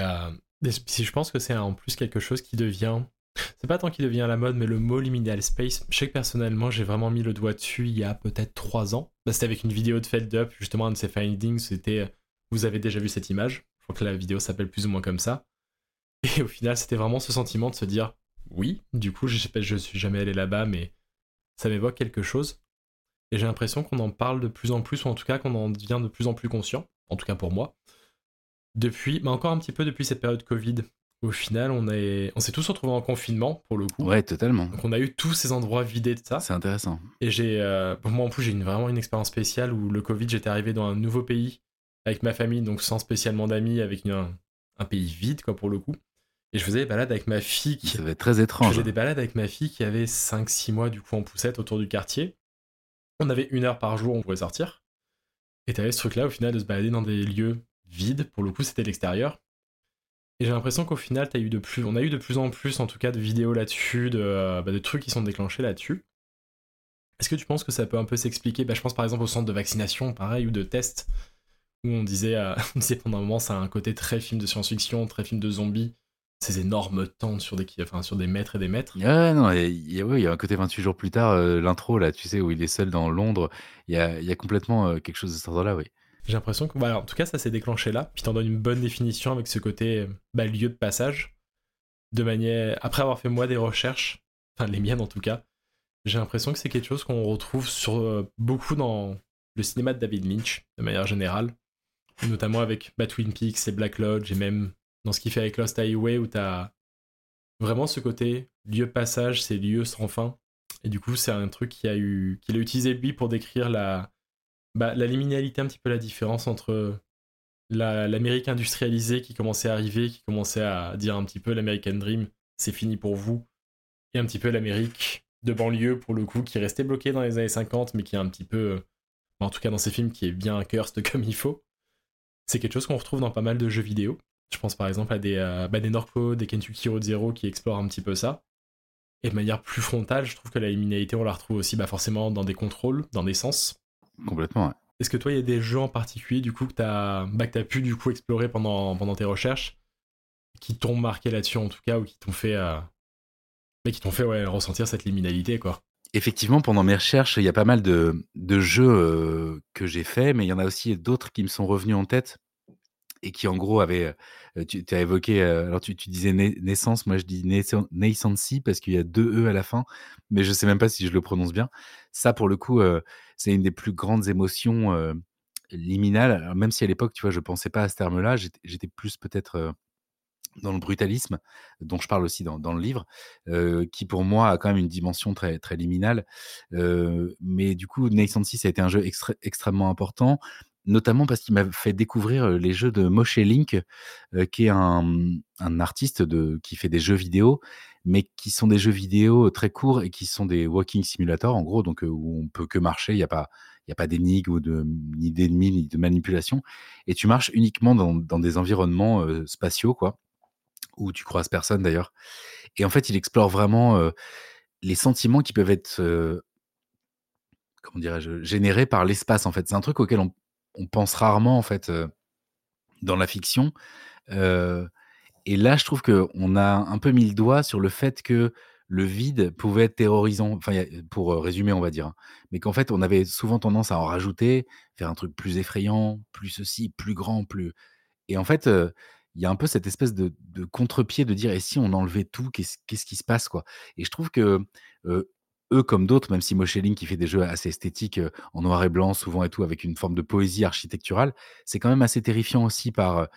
si je pense que c'est en plus quelque chose qui devient, c'est pas tant qui devient la mode, mais le mot liminal space, je sais que personnellement j'ai vraiment mis le doigt dessus il y a peut-être trois ans. Bah, c'était avec une vidéo de Feld Up, justement un de ses findings, c'était, vous avez déjà vu cette image, je crois que la vidéo s'appelle plus ou moins comme ça. Et au final, c'était vraiment ce sentiment de se dire, oui, du coup, je sais pas, je suis jamais allé là-bas, mais ça m'évoque quelque chose. Et j'ai l'impression qu'on en parle de plus en plus, ou en tout cas qu'on en devient de plus en plus conscient, en tout cas pour moi. Depuis, mais encore un petit peu depuis cette période Covid. Au final, on est, on s'est tous retrouvés en confinement pour le coup. Ouais, totalement. Donc on a eu tous ces endroits vidés de ça. C'est intéressant. Et j'ai, euh, pour moi en plus, j'ai une, vraiment une expérience spéciale où le Covid, j'étais arrivé dans un nouveau pays avec ma famille, donc sans spécialement d'amis, avec un, un pays vide quoi pour le coup. Et je faisais des balades avec ma fille. Qui... Ça va être très étrange. Je faisais des balades avec ma fille qui avait 5-6 mois du coup en poussette autour du quartier. On avait une heure par jour, on pouvait sortir. Et t'avais ce truc-là au final de se balader dans des lieux vides. Pour le coup, c'était l'extérieur. Et j'ai l'impression qu'au final, as eu de plus, on a eu de plus en plus, en tout cas, de vidéos là-dessus, de, euh, bah, de trucs qui sont déclenchés là-dessus. Est-ce que tu penses que ça peut un peu s'expliquer? Bah, Je pense par exemple au centre de vaccination, pareil, ou de test, où on disait, euh, on disait pendant un moment, ça a un côté très film de science-fiction, très film de zombies, ces énormes tentes sur des, enfin, sur des mètres et des mètres. Ouais, non, il y, a, il y a un côté 28 jours plus tard, euh, l'intro, là, tu sais, où il est seul dans Londres, il y a, il y a complètement euh, quelque chose de cet ordre-là, oui. J'ai l'impression que, voilà, en tout cas, ça s'est déclenché là, puis t'en donnes une bonne définition avec ce côté bah, lieu de passage, de manière, après avoir fait moi des recherches, enfin les miennes en tout cas, j'ai l'impression que c'est quelque chose qu'on retrouve sur euh, beaucoup dans le cinéma de David Lynch, de manière générale, notamment avec bah, Twin Peaks et Black Lodge, et même dans ce qu'il fait avec Lost Highway, où t'as vraiment ce côté lieu passage, c'est lieu sans fin. Et du coup, c'est un truc qu'il a, eu, a utilisé lui pour décrire la, bah, la liminalité, un petit peu la différence entre l'Amérique industrialisée qui commençait à arriver, qui commençait à dire un petit peu l'American Dream, c'est fini pour vous, et un petit peu l'Amérique de banlieue pour le coup, qui restait bloquée dans les années 50, mais qui est un petit peu, en tout cas dans ces films, qui est bien cursed comme il faut. C'est quelque chose qu'on retrouve dans pas mal de jeux vidéo. Je pense par exemple à des, euh, bah, des Norco, des Kentucky Road Zero qui explorent un petit peu ça. Et de manière plus frontale, je trouve que la liminalité, on la retrouve aussi bah, forcément dans des contrôles, dans des sens. Complètement, ouais. Est-ce que toi, il y a des jeux en particulier du coup que tu as, bah, as pu du coup explorer pendant, pendant tes recherches qui t'ont marqué là-dessus en tout cas ou qui t'ont fait, euh, qui t'ont fait ouais, ressentir cette liminalité quoi? Effectivement, pendant mes recherches, il y a pas mal de, de jeux euh, que j'ai faits, mais il y en a aussi d'autres qui me sont revenus en tête et qui en gros avaient. Euh, tu, as évoqué, alors tu, disais naissance, moi je dis naissancy parce qu'il y a deux E à la fin, mais je sais même pas si je le prononce bien. Ça, pour le coup, c'est une des plus grandes émotions liminales. même si à l'époque, tu vois, je pensais pas à ce terme-là, j'étais plus peut-être dans le brutalisme, dont je parle aussi dans, le livre, qui pour moi a quand même une dimension très, très liminale. mais du coup, Naissancy, ça a été un jeu extrêmement important, notamment parce qu'il m'a fait découvrir les jeux de Moshe Link, qui est un, artiste de, qui fait des jeux vidéo, mais qui sont des jeux vidéo très courts et qui sont des walking simulators, en gros, donc où on peut que marcher, il n'y a pas, a pas d'énigmes, de, ni d'ennemis, ni de manipulation, et tu marches uniquement dans, des environnements spatiaux, quoi, où tu croises personne d'ailleurs. Et en fait, il explore vraiment les sentiments qui peuvent être, comment dirais-je, par l'espace, en fait. C'est un truc auquel on, on pense rarement, en fait, dans la fiction. Et là, je trouve qu'on a un peu mis le doigt sur le fait que le vide pouvait être terrorisant, enfin, pour résumer, on va dire. Hein. Mais qu'en fait, on avait souvent tendance à en rajouter, faire un truc plus effrayant, plus ceci, plus grand, plus. Et en fait, il y a un peu cette espèce de, contre-pied de dire et si on enlevait tout, qu'est-ce qui se passe quoi Et je trouve que eux comme d'autres, même si Moscheling qui fait des jeux assez esthétiques en noir et blanc souvent et tout avec une forme de poésie architecturale, c'est quand même assez terrifiant aussi par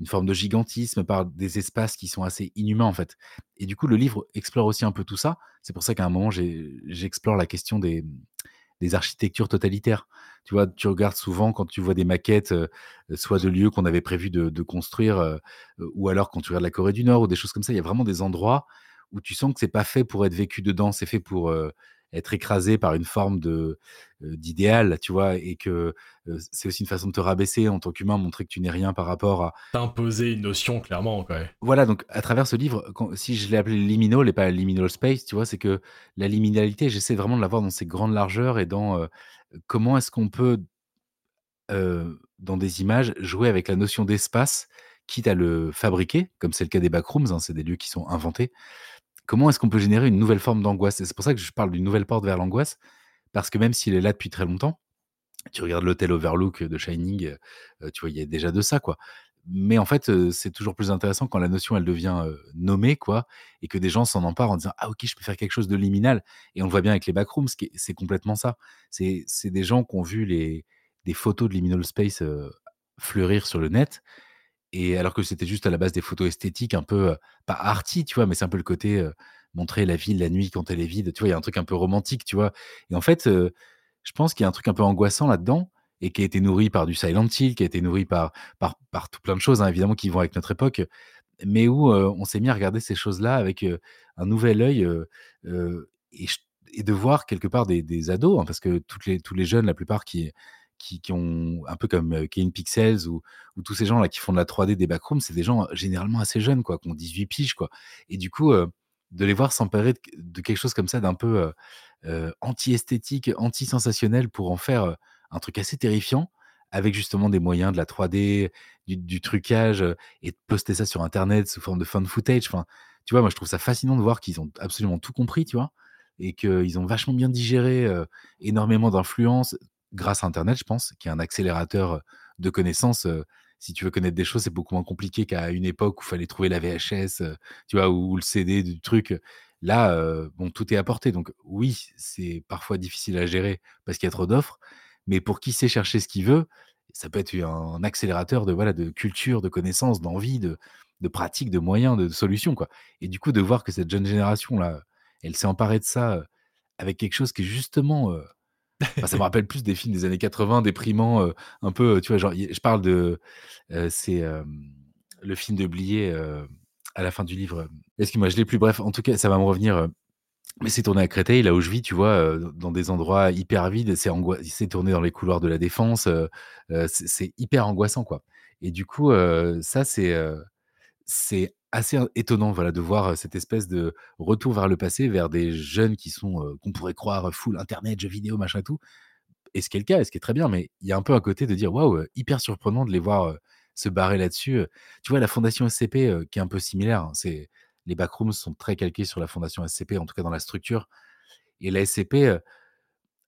une forme de gigantisme, par des espaces qui sont assez inhumains en fait. Et du coup, le livre explore aussi un peu tout ça. C'est pour ça qu'à un moment, j'explore la question des, architectures totalitaires. Tu vois, tu regardes souvent quand tu vois des maquettes, euh, soit de lieux qu'on avait prévu de, construire, euh, ou alors quand tu regardes la Corée du Nord ou des choses comme ça, il y a vraiment des endroits où tu sens que c'est pas fait pour être vécu dedans, c'est fait pour euh, être écrasé par une forme de d'idéal, tu vois, et que c'est aussi une façon de te rabaisser en tant qu'humain, montrer que tu n'es rien par rapport à t'imposer une notion clairement, quoi. Voilà, donc à travers ce livre, quand, si je l'ai appelé liminal et pas liminal space, tu vois, c'est que la liminalité, j'essaie vraiment de l'avoir dans ses grandes largeurs et dans comment est-ce qu'on peut dans des images jouer avec la notion d'espace, quitte à le fabriquer, comme c'est le cas des backrooms, hein, c'est des lieux qui sont inventés comment est-ce qu'on peut générer une nouvelle forme d'angoisse? C'est pour ça que je parle d'une nouvelle porte vers l'angoisse, parce que même s'il est là depuis très longtemps, tu regardes l'hôtel Overlook de Shining, euh, tu vois, il y a déjà de ça, quoi. Mais en fait, euh, c'est toujours plus intéressant quand la notion, elle devient euh, nommée, quoi, et que des gens s'en emparent en disant Ah, ok, je peux faire quelque chose de liminal. Et on le voit bien avec les backrooms, c'est complètement ça. C'est des gens qui ont vu les, des photos de liminal space fleurir sur le net et alors que c'était juste à la base des photos esthétiques, un peu, pas arty, tu vois? Mais c'est un peu le côté, montrer la ville la nuit quand elle est vide, tu vois? Il y a un truc un peu romantique, tu vois? Et en fait, je pense qu'il y a un truc un peu angoissant là-dedans et qui a été nourri par du Silent Hill, qui a été nourri par par par tout plein de choses, hein, évidemment, qui vont avec notre époque, mais où, on s'est mis à regarder ces choses-là avec, un nouvel œil, et de voir quelque part des des ados, hein, parce que toutes les tous les jeunes, la plupart qui qui, ont un peu comme Kane Pixels ou, tous ces gens là qui font de la 3D des backrooms, c'est des gens généralement assez jeunes quoi, qui ont 18 piges quoi. Et du coup, de les voir s'emparer de, quelque chose comme ça d'un peu anti-esthétique, anti-sensationnel pour en faire, un truc assez terrifiant avec justement des moyens de la 3D, du trucage, et de poster ça sur internet sous forme de found footage. Enfin, tu vois, moi je trouve ça fascinant de voir qu'ils ont absolument tout compris, tu vois? Et qu'ils ont vachement bien digéré, énormément d'influences grâce à internet, je pense, qui est un accélérateur, de connaissances, si tu veux connaître des choses, c'est beaucoup moins compliqué qu'à une époque où il fallait trouver la VHS, tu vois? Ou le CD du truc. Là, bon, tout est apporté. Donc oui, c'est parfois difficile à gérer parce qu'il y a trop d'offres, mais pour qui sait chercher ce qu'il veut, ça peut être un accélérateur de voilà, de culture, de connaissances, d'envie, de de pratiques, de moyens, de solutions, quoi. Et du coup, de voir que cette jeune génération-là, elle s'est emparée de ça, avec quelque chose qui est justement, ça me rappelle plus des films des années 80 déprimants, un peu, tu vois? Genre, je parle de, c'est, le film de Blier, à la fin du livre, excuse-moi, je l'ai plus, bref, en tout cas, ça va me revenir, mais c'est tourné à Créteil, là où je vis, tu vois, dans des endroits hyper vides, c'est c'est tourné dans les couloirs de la Défense, c'est hyper angoissant, quoi et du coup, ça, c'est, c'est assez étonnant, voilà, de voir, cette espèce de retour vers le passé, vers des jeunes qui sont, qu'on pourrait croire full internet, jeux vidéo, machin tout et ce qui est le cas ce qui est très bien, mais il y a un peu un côté de dire: «Waouh, hyper surprenant de les voir, se barrer là-dessus», tu vois, la fondation SCP, qui est un peu similaire, hein, c'est les backrooms sont très calqués sur la fondation SCP, en tout cas dans la structure. Et la SCP,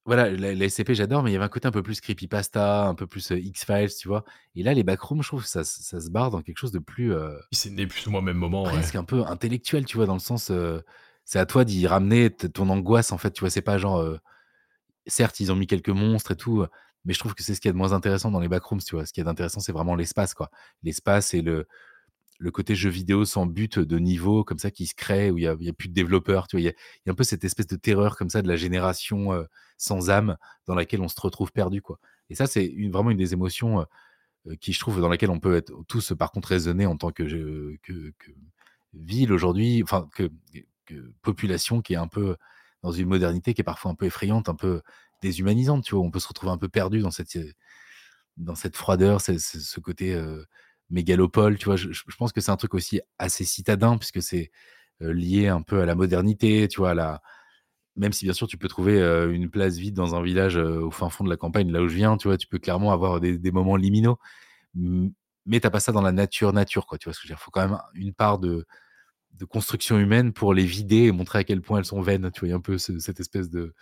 voilà, la, SCP j'adore, mais il y avait un côté un peu plus creepypasta, un peu plus X-Files, tu vois. Et là, les backrooms, je trouve ça, ça se barre dans quelque chose de plus. c'est né plus ou moins au même moment. Presque un peu intellectuel, tu vois, dans le sens. c'est à toi d'y ramener ton angoisse, en fait, tu vois. C'est pas genre. certes, ils ont mis quelques monstres et tout, mais je trouve que c'est ce qui est de moins intéressant dans les backrooms, tu vois. Ce qui est intéressant, c'est vraiment l'espace, quoi. L'espace et le, le côté jeu vidéo sans but de niveau comme ça qui se crée où il y a, plus de développeurs tu vois il y, a, un peu cette espèce de terreur comme ça de la génération sans âme dans laquelle on se retrouve perdu quoi. Et ça c'est vraiment une des émotions qui je trouve dans laquelle on peut être tous par contre raisonnés en tant que, que, ville aujourd'hui enfin que, population qui est un peu dans une modernité qui est parfois un peu effrayante un peu déshumanisante tu vois on peut se retrouver un peu perdu dans cette dans cette froideur ce, ce côté mégalopole, tu vois. Je, pense que c'est un truc aussi assez citadin, puisque c'est lié un peu à la modernité, tu vois, la... même si bien sûr tu peux trouver une place vide dans un village au fin fond de la campagne, là où je viens, tu vois, tu peux clairement avoir des, moments liminaux, mais t'as pas ça dans la nature, nature, quoi, tu vois ce que je veux dire. Faut quand même une part de, construction humaine pour les vider et montrer à quel point elles sont vaines, tu vois, un peu cette espèce de,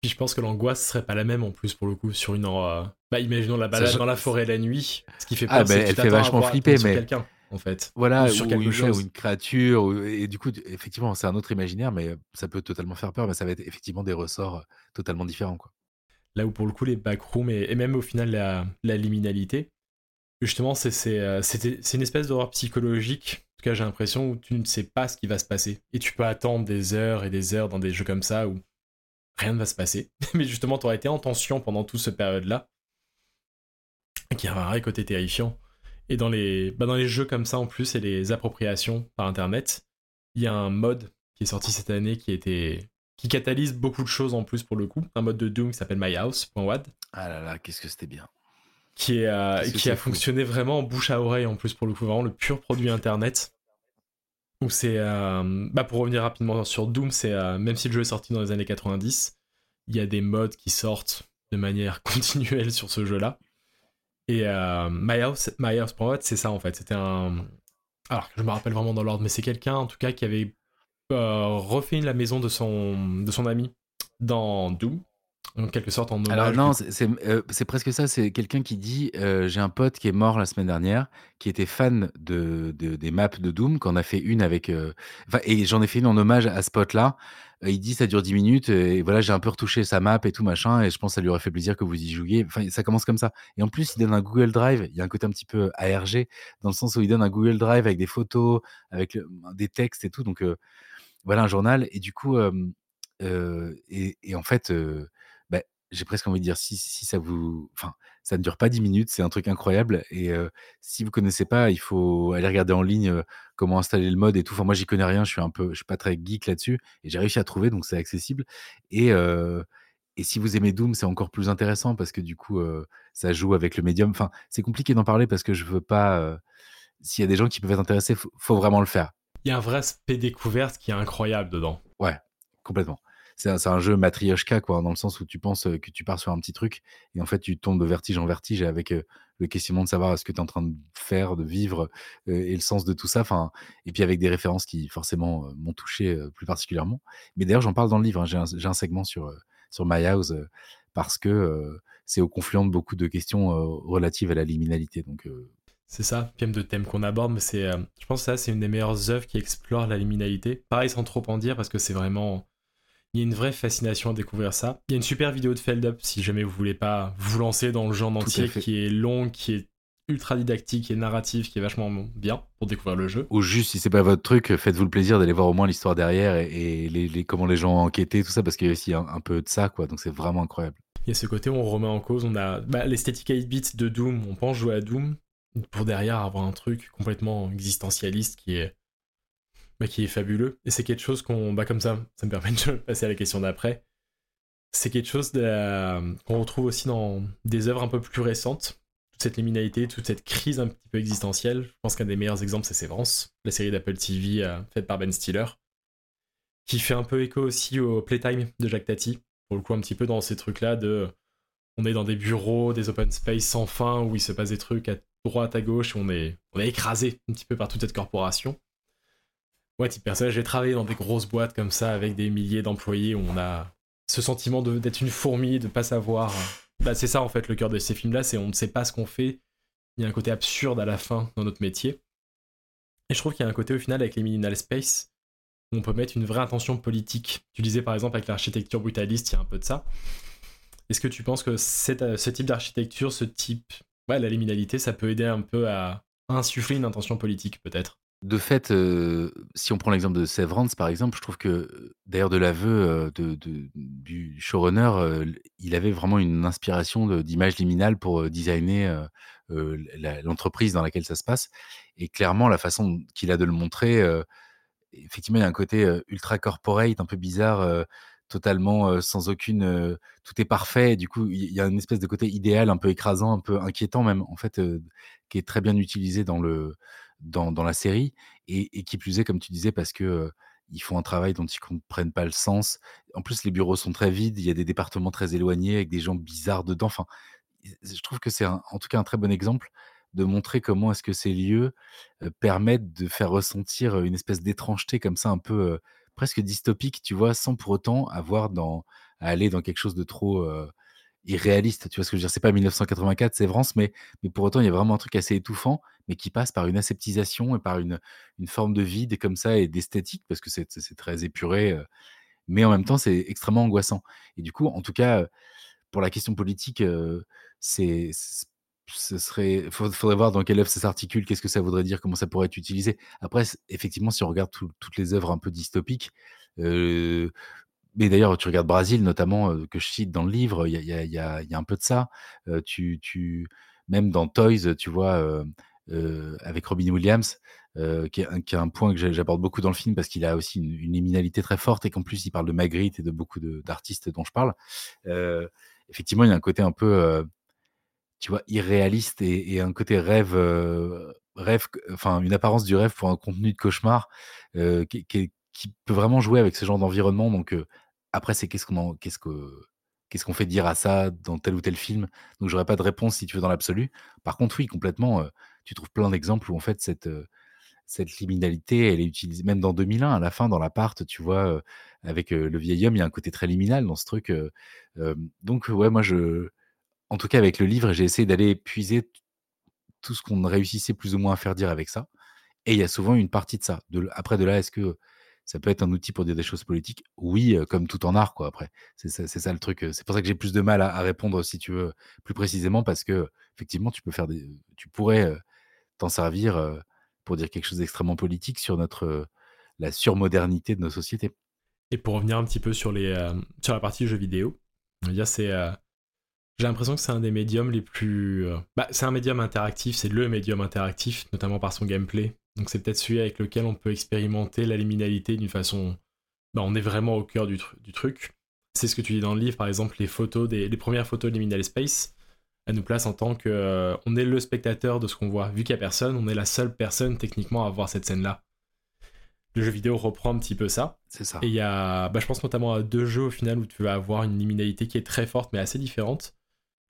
puis je pense que l'angoisse serait pas la même en plus pour le coup sur une. Euh... Bah imaginons la balade dans la forêt la nuit. Ce qui fait peur, ah, bah, elle fait vachement flipper, mais quelqu'un en fait. Voilà, ou sur quelque chose, ou une créature, et du coup effectivement c'est un autre imaginaire, mais ça peut totalement faire peur, mais ça va être effectivement des ressorts euh, totalement différents quoi. Là où pour le coup les backrooms et, et même au final la, la liminalité, justement c'est euh, c'est une espèce d'horreur psychologique. En tout cas j'ai l'impression où tu ne sais pas ce qui va se passer et tu peux attendre des heures et des heures dans des jeux comme ça où rien ne va se passer. Mais justement, tu aurais été en tension pendant toute cette période-là. Qui a un vrai côté terrifiant. Et dans les, bah dans les jeux comme ça, en plus, et les appropriations par Internet, il y a un mode qui est sorti cette année qui était qui catalyse beaucoup de choses en plus pour le coup. Un mode de Doom qui s'appelle MyHouse.wad. Ah là là, qu'est-ce que c'était bien. Qui, est, euh, qui a fonctionné vraiment en bouche à oreille en plus pour le coup, vraiment le pur produit Internet où c'est euh, bah pour revenir rapidement sur Doom c'est euh, même si le jeu est sorti dans les années 90 il y a des mods qui sortent de manière continuelle sur ce jeu là et euh, My House c'est ça en fait. C'était un alors je me rappelle vraiment dans l'ordre mais c'est quelqu'un en tout cas qui avait refait la maison de son de son ami dans Doom en quelque sorte en hommage. Alors non, euh, c'est presque ça. C'est quelqu'un qui dit euh, j'ai un pote qui est mort la semaine dernière, qui était fan de, des maps de Doom, qu'on a fait une avec. Euh, et j'en ai fait une en hommage à ce pote-là. il dit ça dure 10 minutes et voilà j'ai un peu retouché sa map et tout machin et je pense que ça lui aurait fait plaisir que vous y jouiez. Enfin ça commence comme ça. Et en plus il donne un Google Drive. Il y a un côté un petit peu ARG dans le sens où il donne un Google Drive avec des photos, avec des textes et tout. Donc voilà un journal et du coup et, et, en fait j'ai presque envie de dire si, si ça vous. Enfin, ça ne dure pas 10 minutes, c'est un truc incroyable. Et si vous connaissez pas, il faut aller regarder en ligne comment installer le mode et tout. Enfin, moi, j'y connais rien, je suis un peu, je suis pas très geek là-dessus. Et j'ai réussi à trouver, donc c'est accessible. Et, et si vous aimez Doom, c'est encore plus intéressant parce que du coup, ça joue avec le médium. Enfin, c'est compliqué d'en parler parce que je veux pas. S'il y a des gens qui peuvent être intéressés, faut, faut vraiment le faire. Il y a un vrai aspect découverte qui est incroyable dedans. Ouais, complètement c'est un, jeu matrioshka, quoi, dans le sens où tu penses que tu pars sur un petit truc et en fait, tu tombes de vertige en vertige avec le questionnement de savoir ce que tu es en train de faire, de vivre et le sens de tout ça. Enfin, et puis avec des références qui forcément m'ont touché plus particulièrement. Mais d'ailleurs, j'en parle dans le livre. Hein, j'ai un, segment sur, sur My House parce que c'est au confluent de beaucoup de questions relatives à la liminalité. Donc, c'est ça, thème de thème qu'on aborde, mais c'est, je pense que ça, c'est une des meilleures œuvres qui explore la liminalité. Pareil, sans trop en dire, parce que c'est vraiment. Il y a une vraie fascination à découvrir ça. Il y a une super vidéo de Feld Up, si jamais vous voulez pas vous lancer dans le genre entier, qui est long, qui est ultra didactique et narratif, qui est vachement bien pour découvrir le jeu. Ou juste, si c'est pas votre truc, faites-vous le plaisir d'aller voir au moins l'histoire derrière et, les, comment les gens ont enquêté, tout ça, parce qu'il y a aussi un, peu de ça, quoi. Donc c'est vraiment incroyable. Il y a ce côté où on remet en cause, on a bah, l'esthétique 8 bits de Doom, on pense jouer à Doom, pour derrière avoir un truc complètement existentialiste qui est, bah, qui est fabuleux. Et c'est quelque chose qu'on, bah, comme ça, ça me permet de passer à la question d'après. C'est quelque chose qu'on retrouve aussi dans des œuvres un peu plus récentes. Toute cette liminalité, toute cette crise un petit peu existentielle. Je pense qu'un des meilleurs exemples, c'est Sévrance, la série d'Apple TV euh, faite par Ben Stiller, qui fait un peu écho aussi au Playtime de Jacques Tati. Pour le coup, un petit peu dans ces trucs-là de on est dans des bureaux, des open space sans fin où il se passe des trucs à droite, à gauche, on est, on est écrasé un petit peu par toute cette corporation. Ouais, type personnage, j'ai travaillé dans des grosses boîtes comme ça avec des milliers d'employés où on a ce sentiment d'être une fourmi, de pas savoir. Bah, c'est ça en fait le cœur de ces films-là, c'est on ne sait pas ce qu'on fait. Il y a un côté absurde à la fin dans notre métier. Et je trouve qu'il y a un côté au final avec les Minimal Space où on peut mettre une vraie intention politique. Tu disais par exemple avec l'architecture brutaliste, il y a un peu de ça. Est-ce que tu penses que ce type d'architecture, ce type la liminalité, ça peut aider un peu à insuffler une intention politique, peut-être? De fait, si on prend l'exemple de Severance, par exemple, je trouve que, d'ailleurs, de l'aveu de, du showrunner, il avait vraiment une inspiration d'image liminale pour designer l'entreprise dans laquelle ça se passe. Et clairement, la façon qu'il a de le montrer, effectivement, il y a un côté ultra corporate, un peu bizarre totalement sans aucune. tout est parfait. du coup, il y a une espèce de côté idéal, un peu écrasant, un peu inquiétant même, en fait, qui est très bien utilisé dans, le, dans, la série. Et, qui plus est, comme tu disais, parce que. ils font un travail dont ils ne comprennent pas le sens. En plus, les bureaux sont très vides. Il y a des départements très éloignés avec des gens bizarres dedans. Enfin, je trouve que c'est en tout cas un très bon exemple de montrer comment est-ce que ces lieux permettent de faire ressentir une espèce d'étrangeté comme ça un peu presque dystopique, tu vois, sans pour autant avoir dans, aller dans quelque chose de trop irréaliste. Tu vois ce que je veux dire? C'est pas 1984, c'est France, mais, mais pour autant, il y a vraiment un truc assez étouffant, mais qui passe par une aseptisation et par une, une forme de vide comme ça et d'esthétique, parce que c'est très épuré, mais en même temps, c'est extrêmement angoissant. Et du coup, en tout cas, pour la question politique, c'est ce serait, faudrait voir dans quelle œuvre ça s'articule, qu'est-ce que ça voudrait dire, comment ça pourrait être utilisé. Après, effectivement, si on regarde toutes les œuvres un peu dystopiques, euh, mais d'ailleurs, tu regardes Brésil notamment, euh, que je cite dans le livre, il y a, y a, un peu de ça. Euh, tu, tu, même dans Toys, tu vois, avec Robin Williams, qui est, qui, est, un point que j'apporte beaucoup dans le film parce qu'il a aussi une, une liminalité très forte et qu'en plus il parle de Magritte et de beaucoup d'artistes dont je parle. effectivement, il y a un côté un peu tu vois, irréaliste et, un côté rêve, rêve, enfin une apparence du rêve pour un contenu de cauchemar qui, peut vraiment jouer avec ce genre d'environnement. Donc après, c'est qu'est-ce qu'on qu'est-ce que qu'est-ce qu'on fait dire à ça dans tel ou tel film? Donc j'aurais pas de réponse si tu veux dans l'absolu. Par contre, oui, complètement. Tu trouves plein d'exemples où en fait cette cette liminalité, elle est utilisée même dans 2001 à la fin dans l'appart, tu vois, avec le vieil homme, il y a un côté très liminal dans ce truc. donc ouais, moi je en tout cas avec le livre, j'ai essayé d'aller puiser tout ce qu'on réussissait plus ou moins à faire dire avec ça. Et il y a souvent une partie de ça. après, de là, est-ce que ça peut être un outil pour dire des choses politiques? Oui, comme tout en art, quoi. Après, c'est ça, le truc. C'est pour ça que j'ai plus de mal à, répondre, si tu veux, plus précisément, parce que effectivement, tu peux faire tu pourrais t'en servir pour dire quelque chose d'extrêmement politique sur notre la surmodernité de nos sociétés. Et pour revenir un petit peu sur les sur la partie jeux vidéo, c'est j'ai l'impression que c'est un des médiums les plus. Euh, bah, c'est un médium interactif, c'est le médium interactif, notamment par son gameplay. Donc c'est peut-être celui avec lequel on peut expérimenter la liminalité d'une façon. Bah, on est vraiment au cœur du, truc. C'est ce que tu dis dans le livre, par exemple, les photos des les premières photos de Liminal Space. Elles nous placent en tant que. Euh, on est le spectateur de ce qu'on voit. Vu qu'il n'y a personne, on est la seule personne techniquement à voir cette scène-là. le jeu vidéo reprend un petit peu ça. C'est ça. Et il y a, bah, je pense notamment à deux jeux au final où tu vas avoir une liminalité qui est très forte mais assez différente.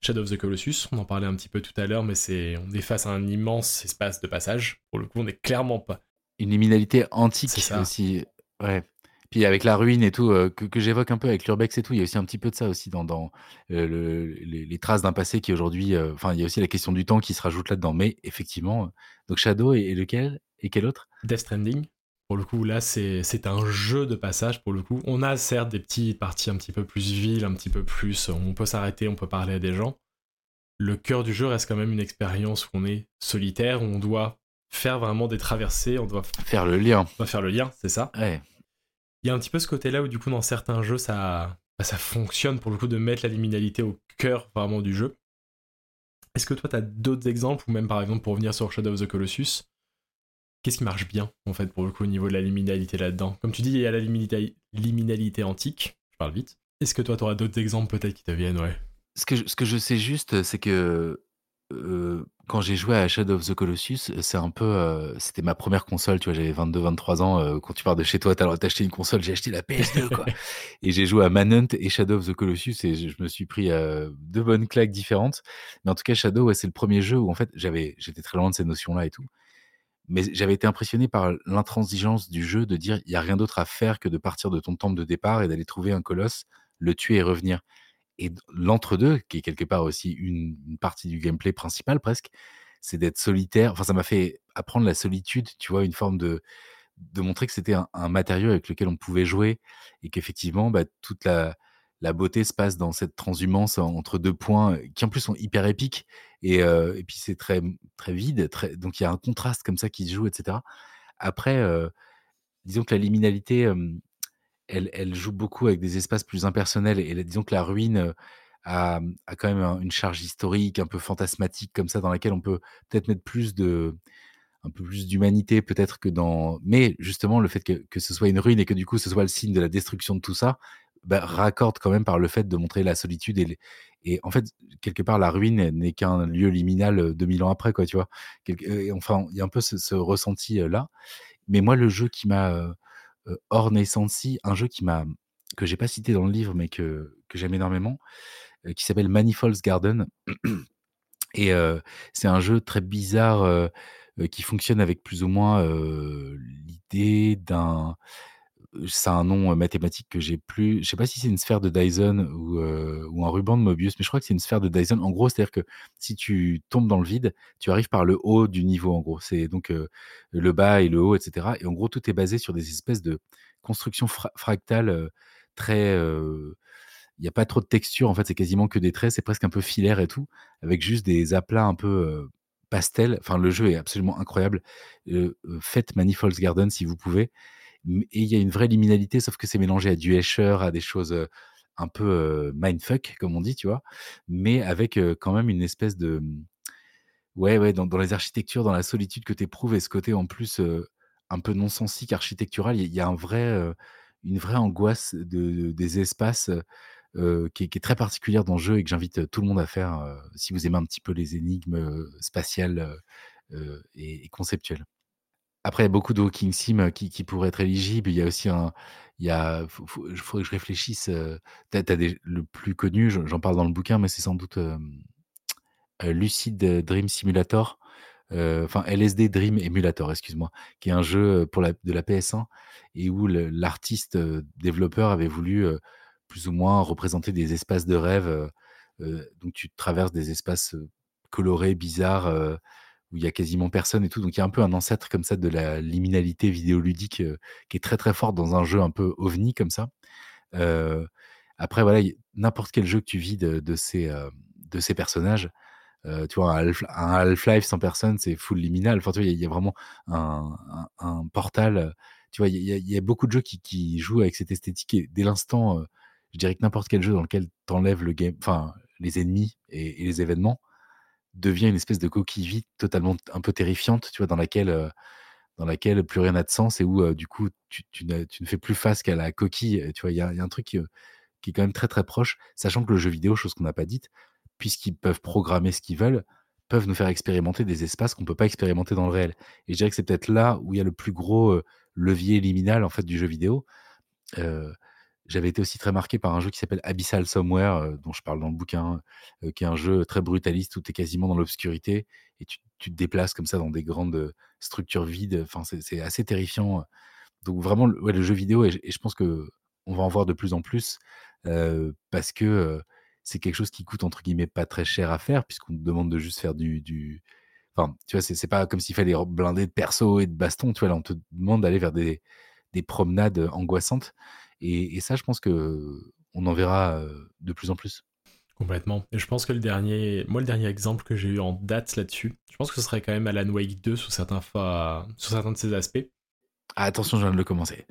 Shadow of the Colossus, on en parlait un petit peu tout à l'heure, mais c'est on est face à un immense espace de passage. Pour le coup, on n'est clairement pas. Une liminalité antique aussi. Ouais. Puis avec la ruine et tout, euh, que, que j'évoque un peu avec l'urbex et tout, il y a aussi un petit peu de ça aussi dans, dans euh, le- les, les traces d'un passé qui aujourd'hui. euh, Enfin, il y a aussi la question du temps qui se rajoute là-dedans. Mais effectivement, donc Shadow et, et lequel? Et quel autre? Death Stranding. Pour le coup, là, c'est c'est un jeu de passage. Pour le coup, on a certes des petites parties un petit peu plus villes, un petit peu plus. On peut s'arrêter, on peut parler à des gens. Le cœur du jeu reste quand même une expérience où on est solitaire, où on doit faire vraiment des traversées, on doit, Faire le lien. on doit faire le lien, c'est ça. Ouais. Il y a un petit peu ce côté-là où, du coup, dans certains jeux, ça, bah, ça fonctionne pour le coup de mettre la liminalité au cœur vraiment du jeu. Est-ce que toi, tu as d'autres exemples, ou même par exemple pour revenir sur Shadow of the Colossus, qu'est-ce qui marche bien, en fait, pour le coup, au niveau de la liminalité là-dedans? Comme tu dis, il y a la liminalité, antique, je parle vite. Est-ce que toi, tu auras d'autres exemples peut-être qui te viennent, ouais Ce ce que je sais juste, c'est que quand j'ai joué à Shadow of the Colossus, c'est un peu. C'était ma première console, tu vois, j'avais 22-23 ans. quand tu pars de chez toi, t'as t'as acheté une console, j'ai acheté la PS2, quoi. et j'ai joué à Manhunt et Shadow of the Colossus et je, je me suis pris euh, deux bonnes claques différentes. Mais en tout cas, Shadow, ouais, c'est le premier jeu où en fait, j'avais, j'étais très loin de ces notions-là et tout. Mais j'avais été impressionné par l'intransigeance du jeu de dire il y a rien d'autre à faire que de partir de ton temple de départ et d'aller trouver un colosse, le tuer et revenir. Et l'entre-deux, qui est quelque part aussi une, partie du gameplay principal presque, c'est d'être solitaire. Enfin, ça m'a fait apprendre la solitude, tu vois, une forme de, de montrer que c'était un, matériau avec lequel on pouvait jouer et qu'effectivement, bah, toute la, la beauté se passe dans cette transhumance en- entre deux points euh, qui en plus sont hyper épiques et, euh, et puis c'est très, très vide. Donc il y a un contraste comme ça qui se joue, etc. Après, euh, disons que la liminalité, elle, joue beaucoup avec des espaces plus impersonnels et disons que la ruine euh, a, a quand même un- une charge historique un peu fantasmatique comme ça dans laquelle on peut peut-être mettre plus de un peu plus d'humanité peut-être que dans mais justement le fait que, que ce soit une ruine et que du coup ce soit le signe de la destruction de tout ça bah, raccorde quand même par le fait de montrer la solitude et, et en fait quelque part la ruine n'est qu'un lieu liminal euh, 2000 ans après quoi tu vois? Euh, enfin il y a un peu ce, ressenti euh, là. Mais moi le jeu qui m'a euh, euh, Naissancy, un jeu qui m'a que j'ai pas cité dans le livre mais que, que j'aime énormément euh, qui s'appelle Manifold's Garden. Et heu, c'est un jeu très bizarre, heu, qui fonctionne avec plus ou moins, l'idée d'un ça a un nom, mathématique que j'ai plus je sais pas si c'est une sphère de Dyson ou un ruban de Mobius, mais je crois que c'est une sphère de Dyson. En gros, c'est-à-dire que si tu tombes dans le vide, tu arrives par le haut du niveau, en gros. C'est donc, le bas et le haut et cetera et en gros, tout est basé sur des espèces de constructions fra fractales, très, il y a pas trop de texture, en fait, c'est quasiment que des traits, c'est presque un peu filaire et tout, avec juste des aplats un peu, pastel. Enfin, le jeu est absolument incroyable. Faites Manifold's Garden si vous pouvez. Et il y a une vraie liminalité, sauf que c'est mélangé à du Escher, à des choses, un peu, mindfuck, comme on dit, tu vois? Mais avec, quand même une espèce de, mmh, ouais, ouais, dans les architectures, dans la solitude que tu éprouves et ce côté en plus, un peu non-sensique architectural, il y a un vrai, une vraie angoisse de des espaces, qui est très particulière dans le jeu et que j'invite, tout le monde à faire, si vous aimez un petit peu les énigmes, spatiales, et conceptuelles. Après, il y a beaucoup de walking sim, heu, qui qui pourraient être éligibles. Il y a aussi un il y a faut faut que je réfléchisse, heu, tu as des le plus connu, je j'en parle dans le bouquin, mais c'est sans doute, heu, Lucid Dream Simulator, enfin LSD Dream Emulator, excuse-moi, qui est un jeu, pour de la PS1 et où l'artiste, développeur avait voulu, plus ou moins représenter des espaces de rêve, donc tu traverses des espaces, colorés, bizarres, où il y a quasiment personne et tout, donc il y a un peu un ancêtre comme ça de la liminalité vidéoludique, heu, qui est très, très forte dans un jeu un peu ovni comme ça. Heu, après voilà, il n'importe quel jeu que tu vis de ces, hem, de ces personnages, tu vois, un Half un Half-Life sans personne, c'est full liminal. Enfin, tu vois, il y a vraiment un un portal, tu vois, il y a beaucoup de jeux qui jouent avec cette esthétique et dès l'instant, je dirais que n'importe quel jeu dans lequel tu enlèves le game enfin, les ennemis et les événements, devient une espèce de coquille vide totalement un peu terrifiante, tu vois, dans laquelle, dans laquelle plus rien n'a de sens et où, du coup, tu tu ne ne fais plus face qu'à la coquille, tu vois? Il y a un truc, heu, qui est quand même très, très proche, sachant que le jeu vidéo, chose qu'on n'a pas dite, puisqu'ils peuvent programmer ce qu'ils veulent, peuvent nous faire expérimenter des espaces qu'on peut pas expérimenter dans le réel et je dirais que c'est peut-être là où il y a le plus gros, levier liminal en fait du jeu vidéo. J'avais été aussi très marqué par un jeu qui s'appelle Abyssal Somewhere, dont je parle dans le bouquin, qui est un jeu très brutaliste où tu es quasiment dans l'obscurité et tu, te déplaces comme ça dans des grandes structures vides. Enfin, c'est assez terrifiant. Donc vraiment, le jeu vidéo, et, je pense que on va en voir de plus en plus parce que c'est quelque chose qui coûte entre guillemets pas très cher à faire puisqu'on te demande de juste faire du, du... enfin tu vois c'est pas comme s'il fallait blinder de perso et de baston tu vois là on te demande d'aller vers des promenades angoissantes et, ça je pense que on en verra de plus en plus complètement et je pense que le dernier moi le dernier exemple que j'ai eu en date là-dessus je pense que ce serait quand même Alan Wake 2 sous certains fois sur certains de ses aspects ah, attention, je viens de le commencer.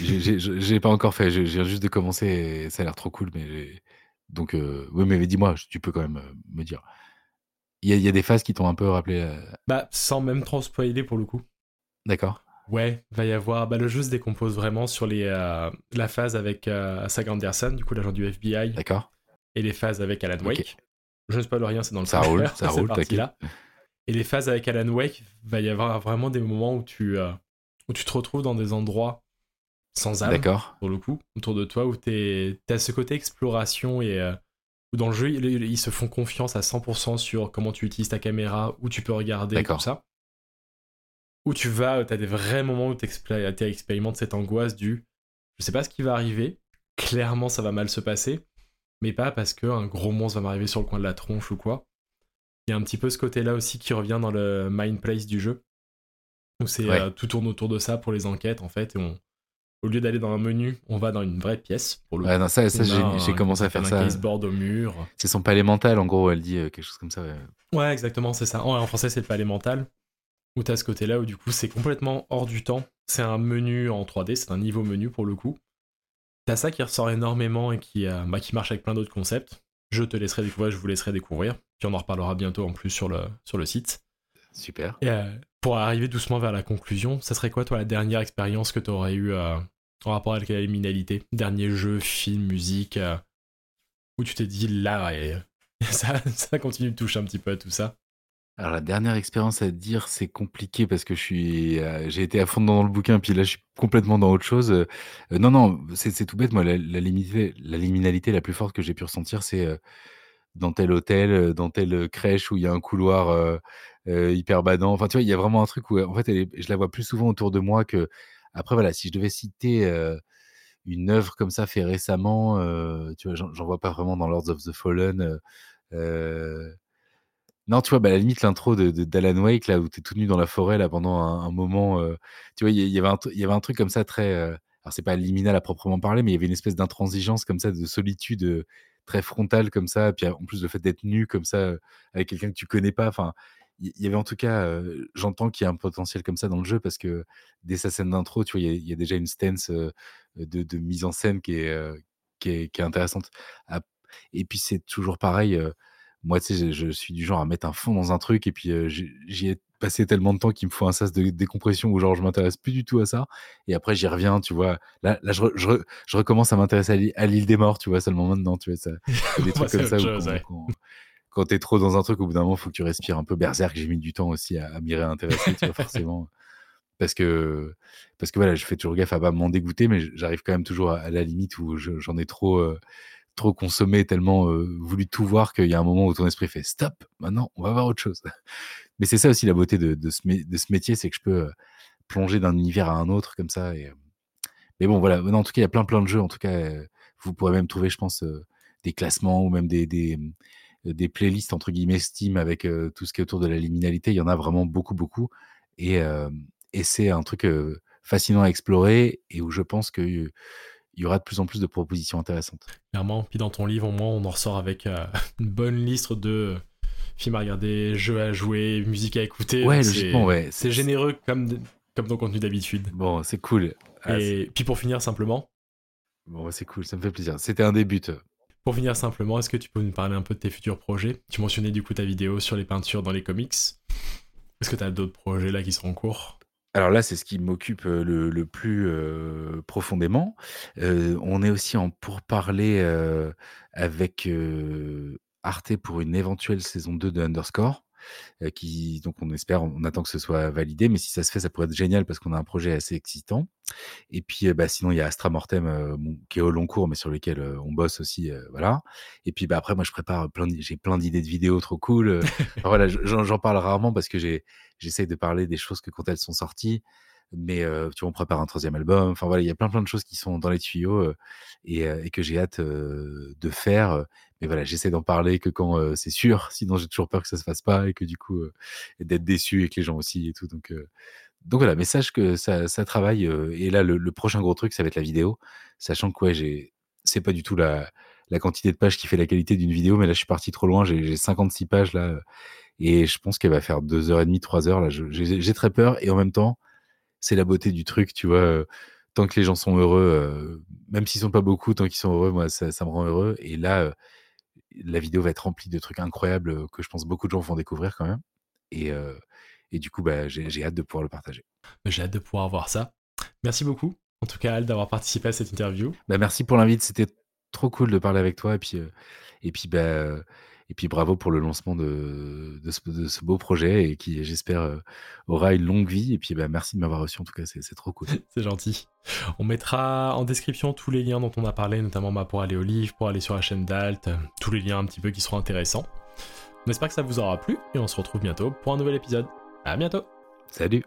J'ai pas encore fait, je viens juste de commencer et ça a l'air trop cool, mais donc euh, oui, mais dis-moi, tu peux quand même euh, me dire. Il y a, des phases qui t'ont un peu rappelé. Euh, bah, sans même trop spoiler pour le coup. D'accord. Ouais, va y avoir. Bah, le jeu se décompose vraiment sur les, la phase avec Saga Anderson, du coup l'agent du FBI. D'accord. Et les phases avec Alan Wake. Je ne spoil rien, c'est dans le Ça roule, ça roule, là. Et les phases avec Alan Wake, va y avoir vraiment des moments où tu, où tu te retrouves dans des endroits sans âme, pour le coup, autour de toi, où tu as ce côté exploration et euh, où dans le jeu, ils, se font confiance à 100% sur comment tu utilises ta caméra, où tu peux regarder, tout ça. Où tu vas, tu as des vrais moments où tu expérimentes cette angoisse du je sais pas ce qui va arriver, clairement ça va mal se passer, mais pas parce qu'un gros monstre va m'arriver sur le coin de la tronche ou quoi. Il y a un petit peu ce côté-là aussi qui revient dans le mind place du jeu. Donc c'est euh, tout tourne autour de ça pour les enquêtes en fait. Et on, au lieu d'aller dans un menu, on va dans une vraie pièce. Pour le ouais, non, ça, ça j'ai commencé à faire ça. Un board au mur. C'est son palais mental, en gros, elle dit euh, quelque chose comme ça. Ouais, exactement, c'est ça. En, français, c'est le palais mental. Où t'as ce côté-là où du coup, c'est complètement hors du temps. C'est un menu en 3D, c'est un niveau menu pour le coup. T'as ça qui ressort énormément et qui, euh, bah, qui marche avec plein d'autres concepts. Je te laisserai découvrir, je vous laisserai découvrir. Puis on en reparlera bientôt en plus sur le, sur le site. Super. Et euh, pour arriver doucement vers la conclusion, ça serait quoi toi la dernière expérience que tu aurais eue en rapport avec la liminalité Dernier jeu, film, musique, euh, où tu t'es dit là, ça, ça continue de toucher un petit peu à tout ça alors la dernière expérience à dire, c'est compliqué parce que je suis, euh, j'ai été à fond dans le bouquin, puis là je suis complètement dans autre chose. Euh, non, non, c'est tout bête. Moi, la, la, la liminalité la plus forte que j'ai pu ressentir, c'est dans tel hôtel, dans telle crèche où il y a un couloir hyper badant. Enfin, tu vois, il y a vraiment un truc où, en fait, je la vois plus souvent autour de moi que après, voilà, si je devais citer une œuvre comme ça fait récemment, tu vois, j'en vois pas vraiment dans Lords of the Fallen. Non, tu vois, bah, à la limite, l'intro de, d'Alan Wake, là, où tu es tout nu dans la forêt, là, pendant un, moment, tu vois, il y, avait un, truc comme ça très. alors, c'est pas liminal à proprement parler, mais il y avait une espèce d'intransigeance comme ça, de solitude très frontale comme ça. Puis en plus, le fait d'être nu comme ça, avec quelqu'un que tu connais pas, enfin, il y, avait en tout cas, j'entends qu'il y a un potentiel comme ça dans le jeu parce que dès sa scène d'intro, tu vois, il y, a déjà une stance de, mise en scène qui est, qui est, intéressante. Et puis c'est toujours pareil. Moi, tu sais, je, suis du genre à mettre un fond dans un truc et puis j'y ai passé tellement de temps qu'il me faut un sas de décompression où genre je m'intéresse plus du tout à ça. Et après, j'y reviens, tu vois. Là, là je, je, recommence à m'intéresser à l'île des morts, tu vois, seulement maintenant, tu vois. Ça, des trucs comme ça quand t'es trop dans un truc, au bout d'un moment, il faut que tu respires un peu. Berserk, j'ai mis du temps aussi à, m'y réintéresser, tu vois, forcément. Parce que, parce que voilà, je fais toujours gaffe à pas m'en dégoûter, mais j'arrive quand même toujours à, la limite où j'en ai trop, euh, trop consommé, tellement voulu tout voir qu'il y a un moment où ton esprit fait stop, maintenant, on va voir autre chose. Mais c'est ça aussi la beauté de, ce, métier, c'est que je peux plonger d'un univers à un autre comme ça. Et, mais bon, voilà. en tout cas, il y a plein, plein de jeux. En tout cas, vous pourrez même trouver, je pense, des classements ou même des, des playlists entre guillemets Steam avec tout ce qui est autour de la liminalité. Il y en a vraiment beaucoup, beaucoup. Et, et c'est un truc fascinant à explorer et où je pense qu'il y aura de plus en plus de propositions intéressantes. Clairement. Puis dans ton livre, au moins, on en ressort avec une bonne liste de films à regarder, jeux à jouer, musique à écouter. Ouais, logiquement, ouais. C'est généreux comme, comme ton contenu d'habitude. Bon, c'est cool. Ah, et puis pour finir, simplement. Bon, c'est cool, ça me fait plaisir. C'était un début. Pour finir simplement, est-ce que tu peux nous parler un peu de tes futurs projets? Tu mentionnais du coup ta vidéo sur les peintures dans les comics. Est-ce que tu as d'autres projets là qui sont en cours? Alors là, c'est ce qui m'occupe le, plus profondément. On est aussi en pourparler avec Arte pour une éventuelle saison 2 de Underscore. Qui donc on espère, on attend que ce soit validé, mais si ça se fait, ça pourrait être génial parce qu'on a un projet assez excitant. Et puis, bah, sinon, il y a Astra Mortem qui est au long cours, mais sur lequel on bosse aussi, voilà. Et puis, bah, après, moi, je prépare plein, j'ai plein d'idées de vidéos trop cool. voilà, j'en parle rarement parce que j'essaye de parler des choses que quand elles sont sorties mais tu vois, on prépare un troisième album. Enfin voilà, il y a plein plein de choses qui sont dans les tuyaux et, que j'ai hâte de faire. Mais voilà, j'essaie d'en parler que quand c'est sûr. Sinon, j'ai toujours peur que ça se fasse pas et que du coup, d'être déçu et que les gens aussi et tout. Donc, donc voilà, mais sache que ça, ça travaille. et là, le, prochain gros truc, ça va être la vidéo. Sachant que ouais, j'ai, c'est pas du tout la, la quantité de pages qui fait la qualité d'une vidéo, mais là, je suis parti trop loin. J'ai 56 pages là. Et je pense qu'elle va faire 2h30, 3h. Là, j'ai très peur. Et en même temps, c'est la beauté du truc, tu vois. tant que les gens sont heureux, même s'ils sont pas beaucoup, tant qu'ils sont heureux, moi, ça, me rend heureux. Et là, la vidéo va être remplie de trucs incroyables que je pense beaucoup de gens vont découvrir quand même. Et, et du coup, bah, j'ai hâte de pouvoir le partager. J'ai hâte de pouvoir voir ça. Merci beaucoup, en tout cas, Al, d'avoir participé à cette interview. Bah, merci pour l'invite. C'était trop cool de parler avec toi. Et puis, et puis bah, et puis bravo pour le lancement de, de, ce, beau projet et qui, j'espère, euh, aura une longue vie. Et puis bah, merci de m'avoir reçu, en tout cas, c'est trop cool. c'est gentil. On mettra en description tous les liens dont on a parlé, notamment bah, pour aller au livre, pour aller sur la chaîne d'Alt, tous les liens un petit peu qui seront intéressants. On espère que ça vous aura plu et on se retrouve bientôt pour un nouvel épisode. À bientôt Salut